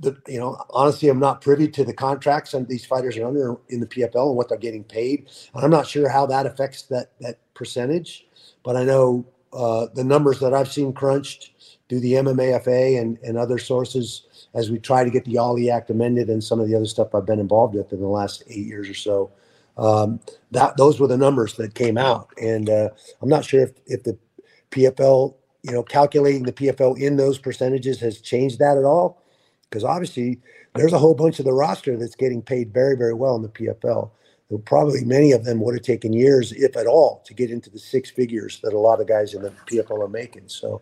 the you know honestly i'm not privy to the contracts and these fighters are under in the pfl and what they're getting paid and i'm not sure how that affects that that percentage but i know uh, the numbers that i've seen crunched through the mmafa and, and other sources as we try to get the ali act amended and some of the other stuff i've been involved with in the last eight years or so um, that those were the numbers that came out and uh, i'm not sure if, if the pfl you know calculating the pfl in those percentages has changed that at all because obviously there's a whole bunch of the roster that's getting paid very, very well in the PFL. Probably many of them would have taken years, if at all, to get into the six figures that a lot of guys in the PFL are making. So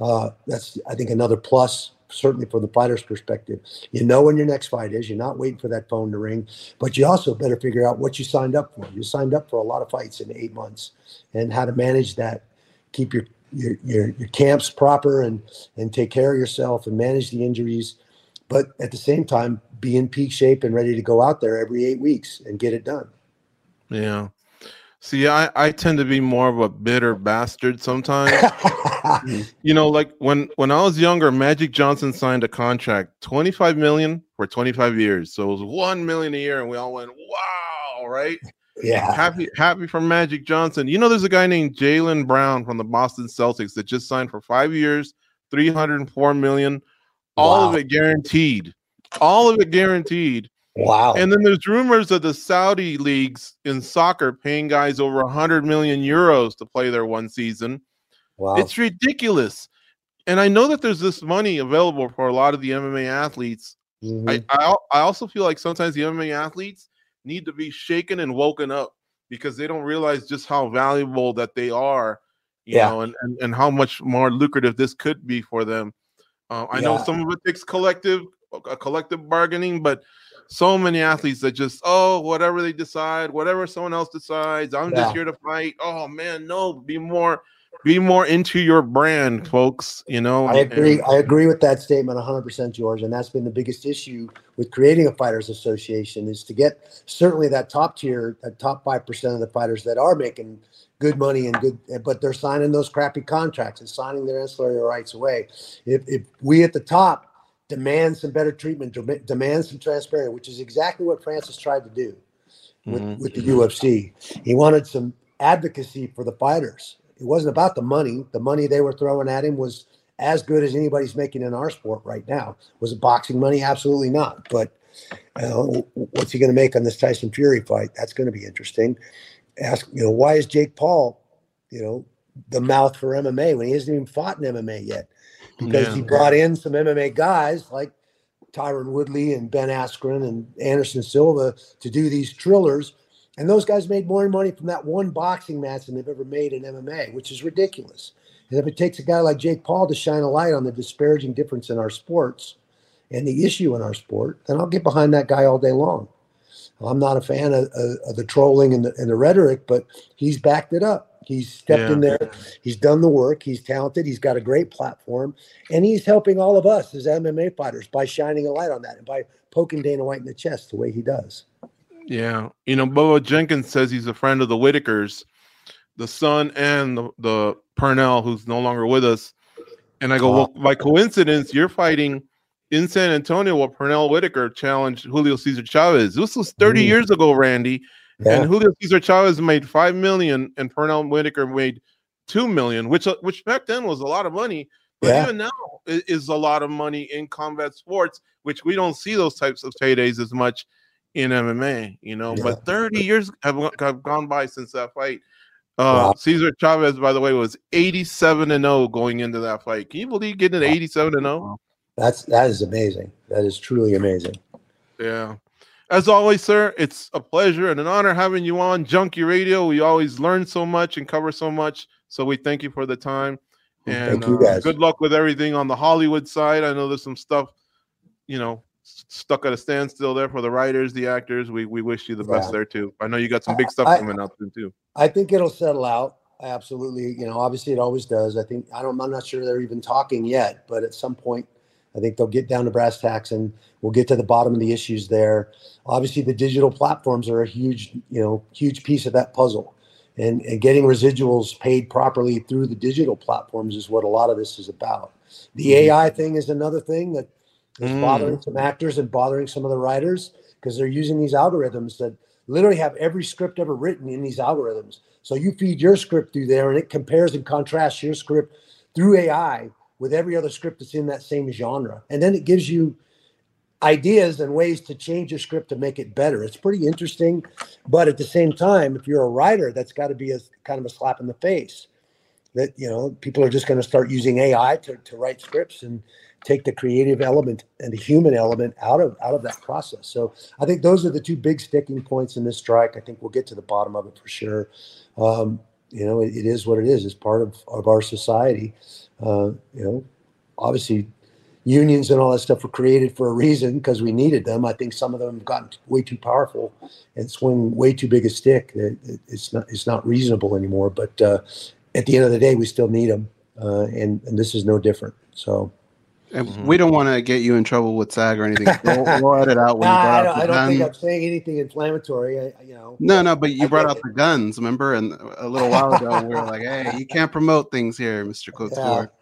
uh, that's, I think, another plus, certainly from the fighter's perspective. You know when your next fight is. You're not waiting for that phone to ring, but you also better figure out what you signed up for. You signed up for a lot of fights in eight months, and how to manage that. Keep your your, your, your camps proper and and take care of yourself and manage the injuries but at the same time be in peak shape and ready to go out there every eight weeks and get it done yeah see i i tend to be more of a bitter bastard sometimes you know like when when i was younger magic johnson signed a contract 25 million for 25 years so it was 1 million a year and we all went wow right yeah happy happy for magic johnson you know there's a guy named Jaylen brown from the boston celtics that just signed for five years 304 million all wow. of it guaranteed. All of it guaranteed. Wow. And then there's rumors of the Saudi leagues in soccer paying guys over 100 million euros to play their one season. Wow. It's ridiculous. And I know that there's this money available for a lot of the MMA athletes. Mm-hmm. I, I, I also feel like sometimes the MMA athletes need to be shaken and woken up because they don't realize just how valuable that they are, you yeah. know, and, and, and how much more lucrative this could be for them. Uh, I yeah. know some of it takes collective, a collective bargaining, but so many athletes that just oh whatever they decide, whatever someone else decides, I'm yeah. just here to fight. Oh man, no, be more, be more into your brand, folks. You know, I agree. And, I agree with that statement 100, percent George, and that's been the biggest issue with creating a fighters association is to get certainly that top tier, that top five percent of the fighters that are making good money and good, eh, but they're signing those crappy contracts and signing their ancillary rights away. If, if we at the top demand some better treatment, demand some transparency, which is exactly what Francis tried to do with, mm-hmm. with the UFC. He wanted some advocacy for the fighters. It wasn't about the money. The money they were throwing at him was as good as anybody's making in our sport right now. Was it boxing money? Absolutely not. But uh, what's he going to make on this Tyson Fury fight? That's going to be interesting ask, you know, why is Jake Paul, you know, the mouth for MMA when he hasn't even fought in MMA yet? Because yeah. he brought in some MMA guys like Tyron Woodley and Ben Askren and Anderson Silva to do these trillers. And those guys made more money from that one boxing match than they've ever made in MMA, which is ridiculous. And if it takes a guy like Jake Paul to shine a light on the disparaging difference in our sports and the issue in our sport, then I'll get behind that guy all day long. I'm not a fan of, of, of the trolling and the, and the, rhetoric, but he's backed it up. He's stepped yeah. in there. He's done the work. He's talented. He's got a great platform, and he's helping all of us as MMA fighters by shining a light on that and by poking Dana White in the chest the way he does. Yeah, you know, Bubba Jenkins says he's a friend of the Whitakers, the son and the, the Pernell, who's no longer with us. And I go, well, by coincidence, you're fighting in San Antonio where Pernell Whitaker challenged Julio Cesar Chavez. This was 30 mm. years ago, Randy. Yeah. And Julio Cesar Chavez made five million, and Pernell Whitaker made two million, which uh, which back then was a lot of money. But Yeah. even now is a lot of money in combat sports, which we don't see those types of paydays as much in MMA. You know, Yeah. but 30 years have, have gone by since that fight. Uh, Wow. Cesar Chavez, by the way, was 87 and 0 going into that fight. Can you believe getting an 87 and 0? That's that is amazing. That is truly amazing. Yeah. As always, sir, it's a pleasure and an honor having you on Junkie Radio. We always learn so much and cover so much. So we thank you for the time. And Thank you, uh, guys. good luck with everything on the Hollywood side. I know there's some stuff, you know, stuck at a standstill there for the writers, the actors. We we wish you the best there too. I know you got some big stuff I- coming out soon too. I think it'll settle out. Absolutely. You know, obviously it always does. I think I don't I'm not sure they're even talking yet, but at some point I think they'll get down to brass tacks and we'll get to the bottom of the issues there. Obviously the digital platforms are a huge, you know, huge piece of that puzzle. And, and getting residuals paid properly through the digital platforms is what a lot of this is about. The AI thing is another thing that is Mm. bothering some actors and bothering some of the writers because they're using these algorithms that literally have every script ever written in these algorithms. So you feed your script through there and it compares and contrasts your script through AI with every other script that's in that same genre. And then it gives you ideas and ways to change your script to make it better. It's pretty interesting. But at the same time, if you're a writer, that's got to be a kind of a slap in the face that, you know, people are just going to start using AI to, to write scripts and take the creative element and the human element out of out of that process. So I think those are the two big sticking points in this strike. I think we'll get to the bottom of it for sure. Um, you know, it, it is what it is. It's part of, of our society. Uh, you know, obviously unions and all that stuff were created for a reason because we needed them. I think some of them have gotten way too powerful and swing way too big a stick. It, it- it's not it's not reasonable anymore. But uh, at the end of the day, we still need them, uh, and and this is no different. So. And Mhm. we don't want to get you in trouble with SAG or anything. We'll, we'll edit out when Nah, you brought I up don't, the I don't think. I'm saying anything inflammatory. I, you know. No, no, but you I brought up the guns, remember? And a little while ago, we were like, "Hey, you can't promote things here, Mister Yeah. Couture."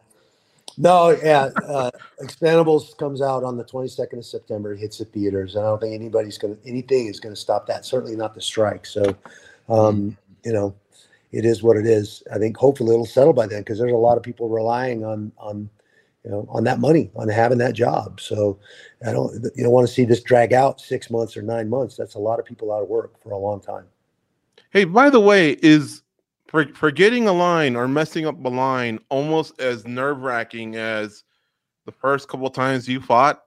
No, yeah. Uh, Expendables comes out on the 22nd of September. It hits the theaters. and I don't think anybody's going to, anything is going to stop that. Certainly not the strike. So, um, you know, it is what it is. I think hopefully it'll settle by then because there's a lot of people relying on, on, you know, on that money, on having that job. So I don't, you don't want to see this drag out six months or nine months. That's a lot of people out of work for a long time. Hey, by the way, is for, forgetting a line or messing up a line almost as nerve wracking as the first couple times you fought?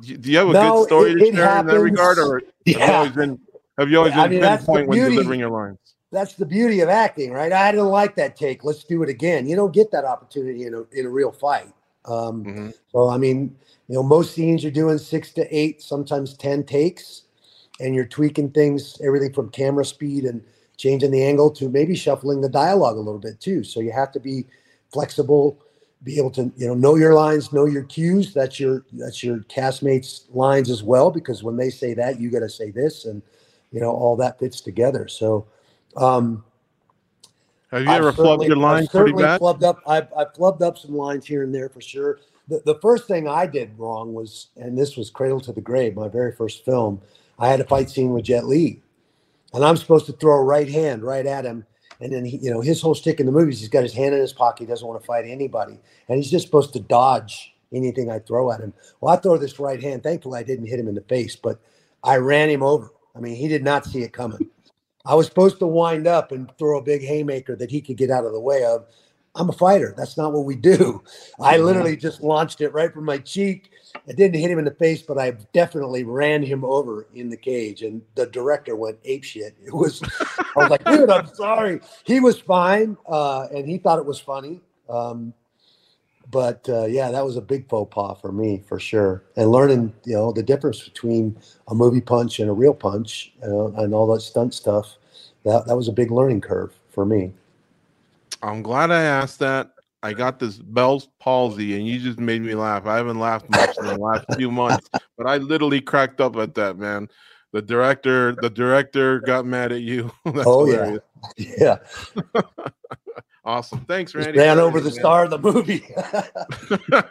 Do you have a No, good story it- to share in that regard, or have you always been have you always I been mean, the pinpoint when delivering your lines? that's the beauty of acting, right? I didn't like that take. Let's do it again. You don't get that opportunity in a in a real fight. Um, Mhm. So I mean, you know, most scenes you're doing six to eight, sometimes ten takes, and you're tweaking things, everything from camera speed and changing the angle to maybe shuffling the dialogue a little bit too. So you have to be flexible, be able to you know know your lines, know your cues. That's your that's your castmates' lines as well, because when they say that, you got to say this, and you know all that fits together. So. Um, Have you I've ever flubbed your I've lines pretty bad? Flubbed up. I've, I've flubbed up some lines here and there for sure. The, the first thing I did wrong was, and this was Cradle 2 the Grave, my very first film. I had a fight scene with Jet Li, and I'm supposed to throw a right hand right at him. And then he, you know, his whole stick in the movies, he's got his hand in his pocket. He doesn't want to fight anybody, and he's just supposed to dodge anything I throw at him. Well, I throw this right hand. Thankfully, I didn't hit him in the face, but I ran him over. I mean, he did not see it coming. I was supposed to wind up and throw a big haymaker that he could get out of the way of. I'm a fighter. That's not what we do. I literally just launched it right from my cheek. I didn't hit him in the face, but I definitely ran him over in the cage. And the director went ape shit. It was, I was like, dude, I'm sorry. He was fine, uh, and he thought it was funny. Um, but uh, yeah, that was a big faux pas for me for sure. And learning, you know, the difference between a movie punch and a real punch, know, and all that stunt stuff. That that was a big learning curve for me. I'm glad I asked that. I got this Bell's palsy, and you just made me laugh. I haven't laughed much in the last few months, but I literally cracked up at that, man. The director, the director got mad at you. That's Oh, yeah. Yeah, Awesome. Thanks, Randy. ran over the star of the movie.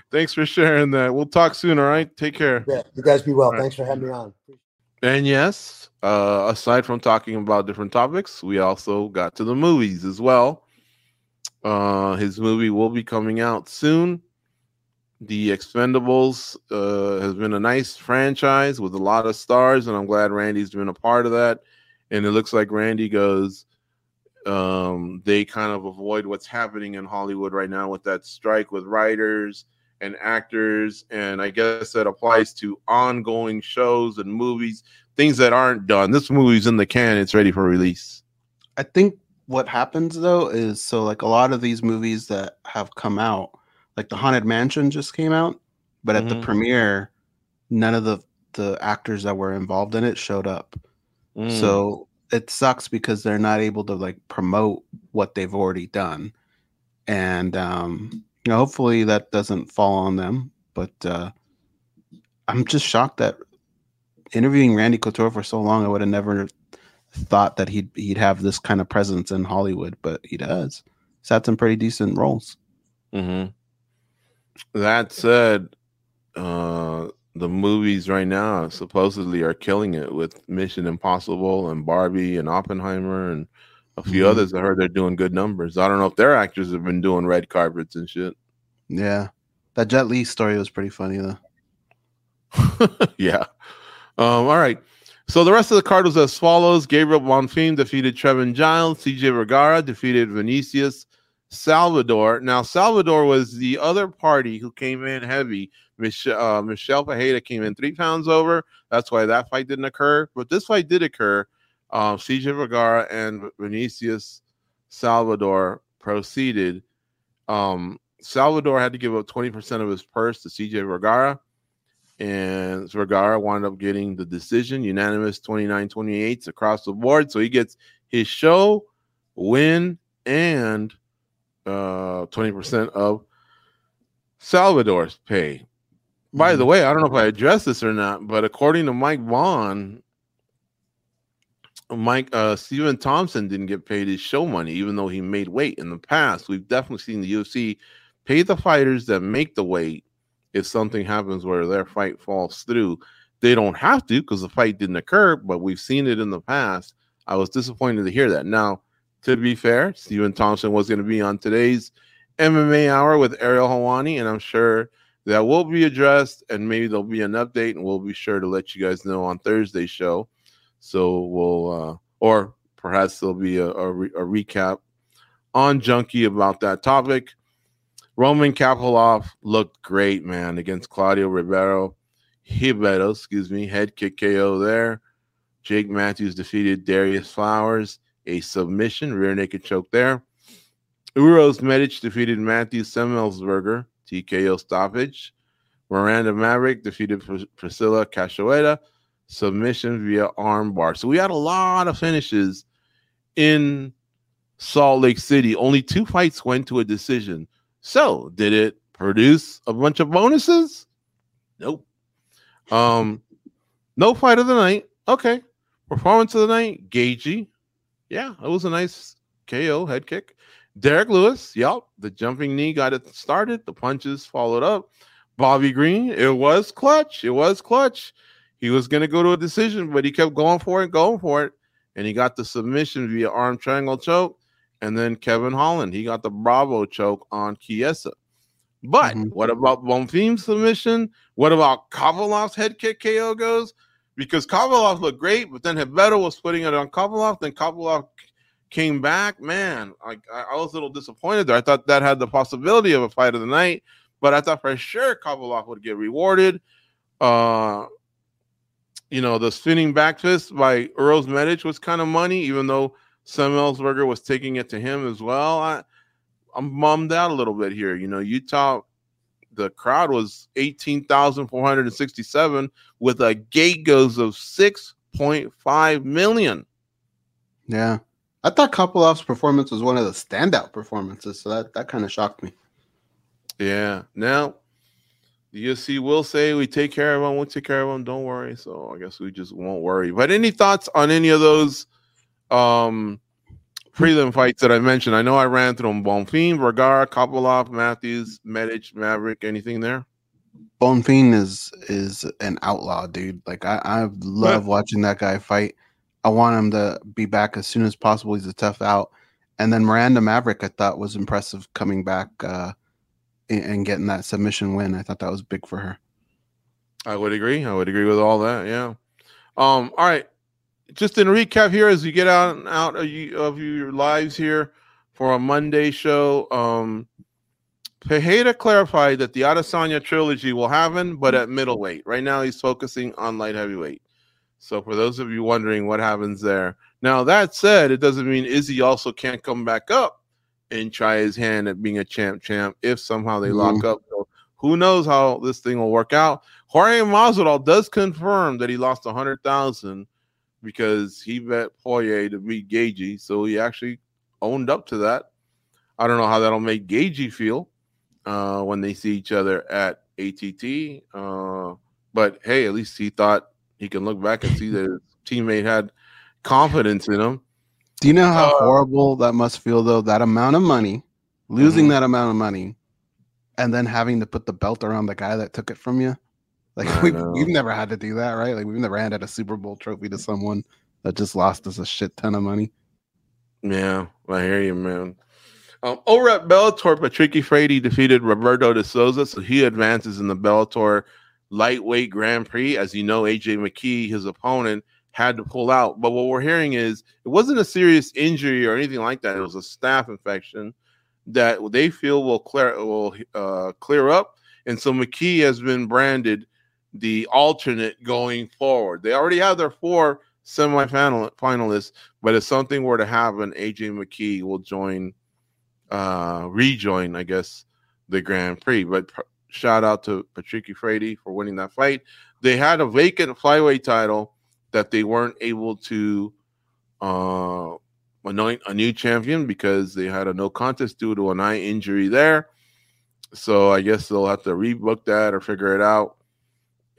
Thanks for sharing that. We'll talk soon. All right. Take care. yeah, you guys be well. right. Thanks for having me on. And yes, uh, aside from talking about different topics, we also got to the movies as well. Uh, his movie will be coming out soon. The Expendables uh, has been a nice franchise with a lot of stars, and I'm glad Randy's been a part of that. And it looks like Randy goes, um, they kind of avoid what's happening in Hollywood right now with that strike with writers and actors. And I guess that applies to ongoing shows and movies, things that aren't done. This movie's in the can, it's ready for release. I think what happens though is so like a lot of these movies that have come out, like the Haunted Mansion just came out, but at the Mhm. premiere, none of the the actors that were involved in it showed up. Mm. So it sucks because they're not able to like promote what they've already done. And um, you know, hopefully that doesn't fall on them. But uh I'm just shocked that interviewing Randy Couture for so long, I would have never thought that he'd he'd have this kind of presence in Hollywood, but he does. He's had some pretty decent roles. mm-hmm. That said, uh, the movies right now supposedly are killing it with Mission Impossible and Barbie and Oppenheimer and a few Mhm. others. I heard they're doing good numbers. I don't know if their actors have been doing red carpets and shit. Yeah. That Jet Li story was pretty funny though. yeah. Um, all right. So the rest of the card was as follows: Gabriel Bonfim defeated Trevin Giles. CJ Vergara defeated Vinicius Salvador. Now Salvador was the other party who came in heavy. Uh, Michel Pereira came in three pounds over. That's why that fight didn't occur. But this fight did occur. Um, CJ Vergara and Vinicius Salvador proceeded. Um, Salvador had to give up 20% of his purse to CJ Vergara and Vergara wound up getting the decision unanimous 29 28 across the board. So he gets his show, win, and uh 20% of Salvador's pay. By the way, I don't know if I addressed this or not, but according to Mike Vaughn, Mike uh Stephen Thompson didn't get paid his show money, even though he made weight in the past. We've definitely seen the UFC pay the fighters that make the weight if something happens where their fight falls through. They don't have to because the fight didn't occur, but we've seen it in the past. I was disappointed to hear that. Now, to be fair, Stephen Thompson was going to be on today's MMA hour with Ariel Helwani, and I'm sure that will be addressed and maybe there'll be an update, and we'll be sure to let you guys know on Thursday's show. So we'll, uh, or perhaps there'll be a, a, re- a recap on Junkie about that topic. Roman Kopylov looked great, man, against Claudio Ribeiro. Ribeiro, excuse me, head kick KO there. Jake Matthews defeated Darrius Flowers, a submission, rear naked choke there. Uros Medic defeated Matthew Semelsberger, TKO stoppage. Miranda Maverick defeated Pris- Priscilla Cachoeira, submission via armbar. So we had a lot of finishes in Salt Lake City. Only two fights went to a decision. So, did it produce a bunch of bonuses? Nope. Um, no fight of the night. Okay. Performance of the night, Gaethje. Yeah, it was a nice KO head kick. Derrick Lewis, yep. The jumping knee got it started. The punches followed up. Bobby Green, it was clutch. It was clutch. He was going to go to a decision, but he kept going for it, going for it. And he got the submission via arm triangle choke. And then Kevin Holland, he got the Bravo choke on Chiesa. But Mhm. what about Bonfim's submission? What about Kopylov's head kick KO goes? Because Kopylov looked great, but then Ribeiro was putting it on Kopylov. Then Kopylov came back. Man, I, I I was a little disappointed there. I thought that had the possibility of a fight of the night, but I thought for sure Kopylov would get rewarded. Uh, you know, the spinning back fist by Uros Medic was kind of money, even though Semelsberger was taking it to him as well. I, I'm bummed out a little bit here. You know, Utah, the crowd was 18,467 with a gate goes of 6.5 million. Yeah. I thought Kopylov's performance was one of the standout performances, so that, that kind of shocked me. Yeah. Now, the UFC will say we take care of them. We'll take care of them. Don't worry. So I guess we just won't worry. But any thoughts on any of those um prelim fights that I mentioned? I know I ran through them. Bonfim, Vergara, Kopolov, Matthews, Medic, Maverick. Anything there? Bonfim is is an outlaw, dude. Like I, I love watching that guy fight. I want him to be back as soon as possible. He's a tough out. And then Miranda Maverick, I thought was impressive coming back uh, and, getting that submission win. I thought that was big for her. I would agree. I would agree with all that. Yeah. Um. All right. Just in recap here, as you get out and out of, you, of your lives here for a Monday show, um, clarified that the Adesanya trilogy will happen, but at middleweight. Right now, he's focusing on light heavyweight. So, for those of you wondering what happens there, now that said, it doesn't mean Izzy also can't come back up and try his hand at being a champ champ if somehow they Mhm. lock up. So who knows how this thing will work out? Jorge Masvidal does confirm that he lost a hundred thousand because he bet Poirier to beat Gaethje, so he actually owned up to that. I don't know how that'll make Gaethje feel uh, when they see each other at ATT. Uh, but hey, at least he thought he can look back and see that his teammate had confidence in him. Do you know how Uh, horrible that must feel though? That amount of money, losing Mhm. that amount of money, and then having to put the belt around the guy that took it from you. Like I we've, know. we've never had to do that, right? Like we've never handed a Super Bowl trophy to someone that just lost us a shit ton of money. Yeah, I hear you, man. Um, over at Bellator, Patricky Freire defeated Roberto de Souza, so he advances in the Bellator lightweight Grand Prix. As you know, AJ McKee, his opponent, had to pull out. But what we're hearing is it wasn't a serious injury or anything like that. It was a staph infection that they feel will clear will uh, clear up. And so McKee has been branded the alternate going forward. They already have their four semifinal finalists, but if something were to happen, AJ McKee will join, uh, rejoin, I guess, the Grand Prix. But shout out to Patricky Freire for winning that fight. They had a vacant flyweight title that they weren't able to uh, anoint a new champion because they had a no contest due to an eye injury there. So I guess they'll have to rebook that or figure it out.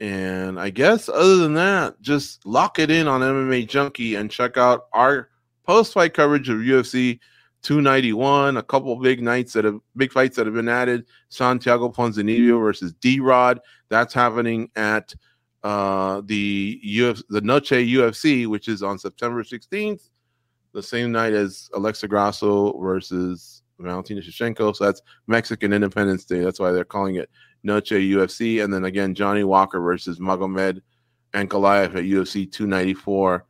And I guess other than that, just lock it in on MMA Junkie and check out our post fight coverage of UFC 291. A couple big nights that have big fights that have been added. Santiago Ponzinibbio versus D Rod. That's happening at uh, the Uf- the Noche UFC, which is on September 16th, the same night as Alexa Grasso versus Valentina Shevchenko. So that's Mexican Independence Day. That's why they're calling it Noche UFC. And then again, Johnny Walker versus Magomed Ankalaev at UFC 294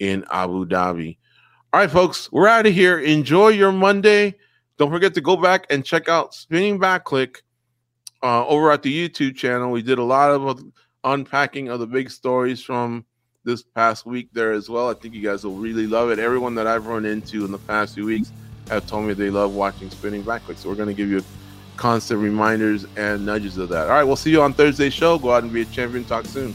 in Abu Dhabi. All right, folks, we're out of here. Enjoy your Monday. Don't forget to go back and check out Spinning Back Click uh, over at the YouTube channel. We did a lot of unpacking of the big stories from this past week there as well. I think you guys will really love it. Everyone that I've run into in the past few weeks have told me they love watching Spinning Back Click. So we're going to give you constant reminders and nudges of that. All right, we'll see you on Thursday's show. Go out and be a champion. Talk soon.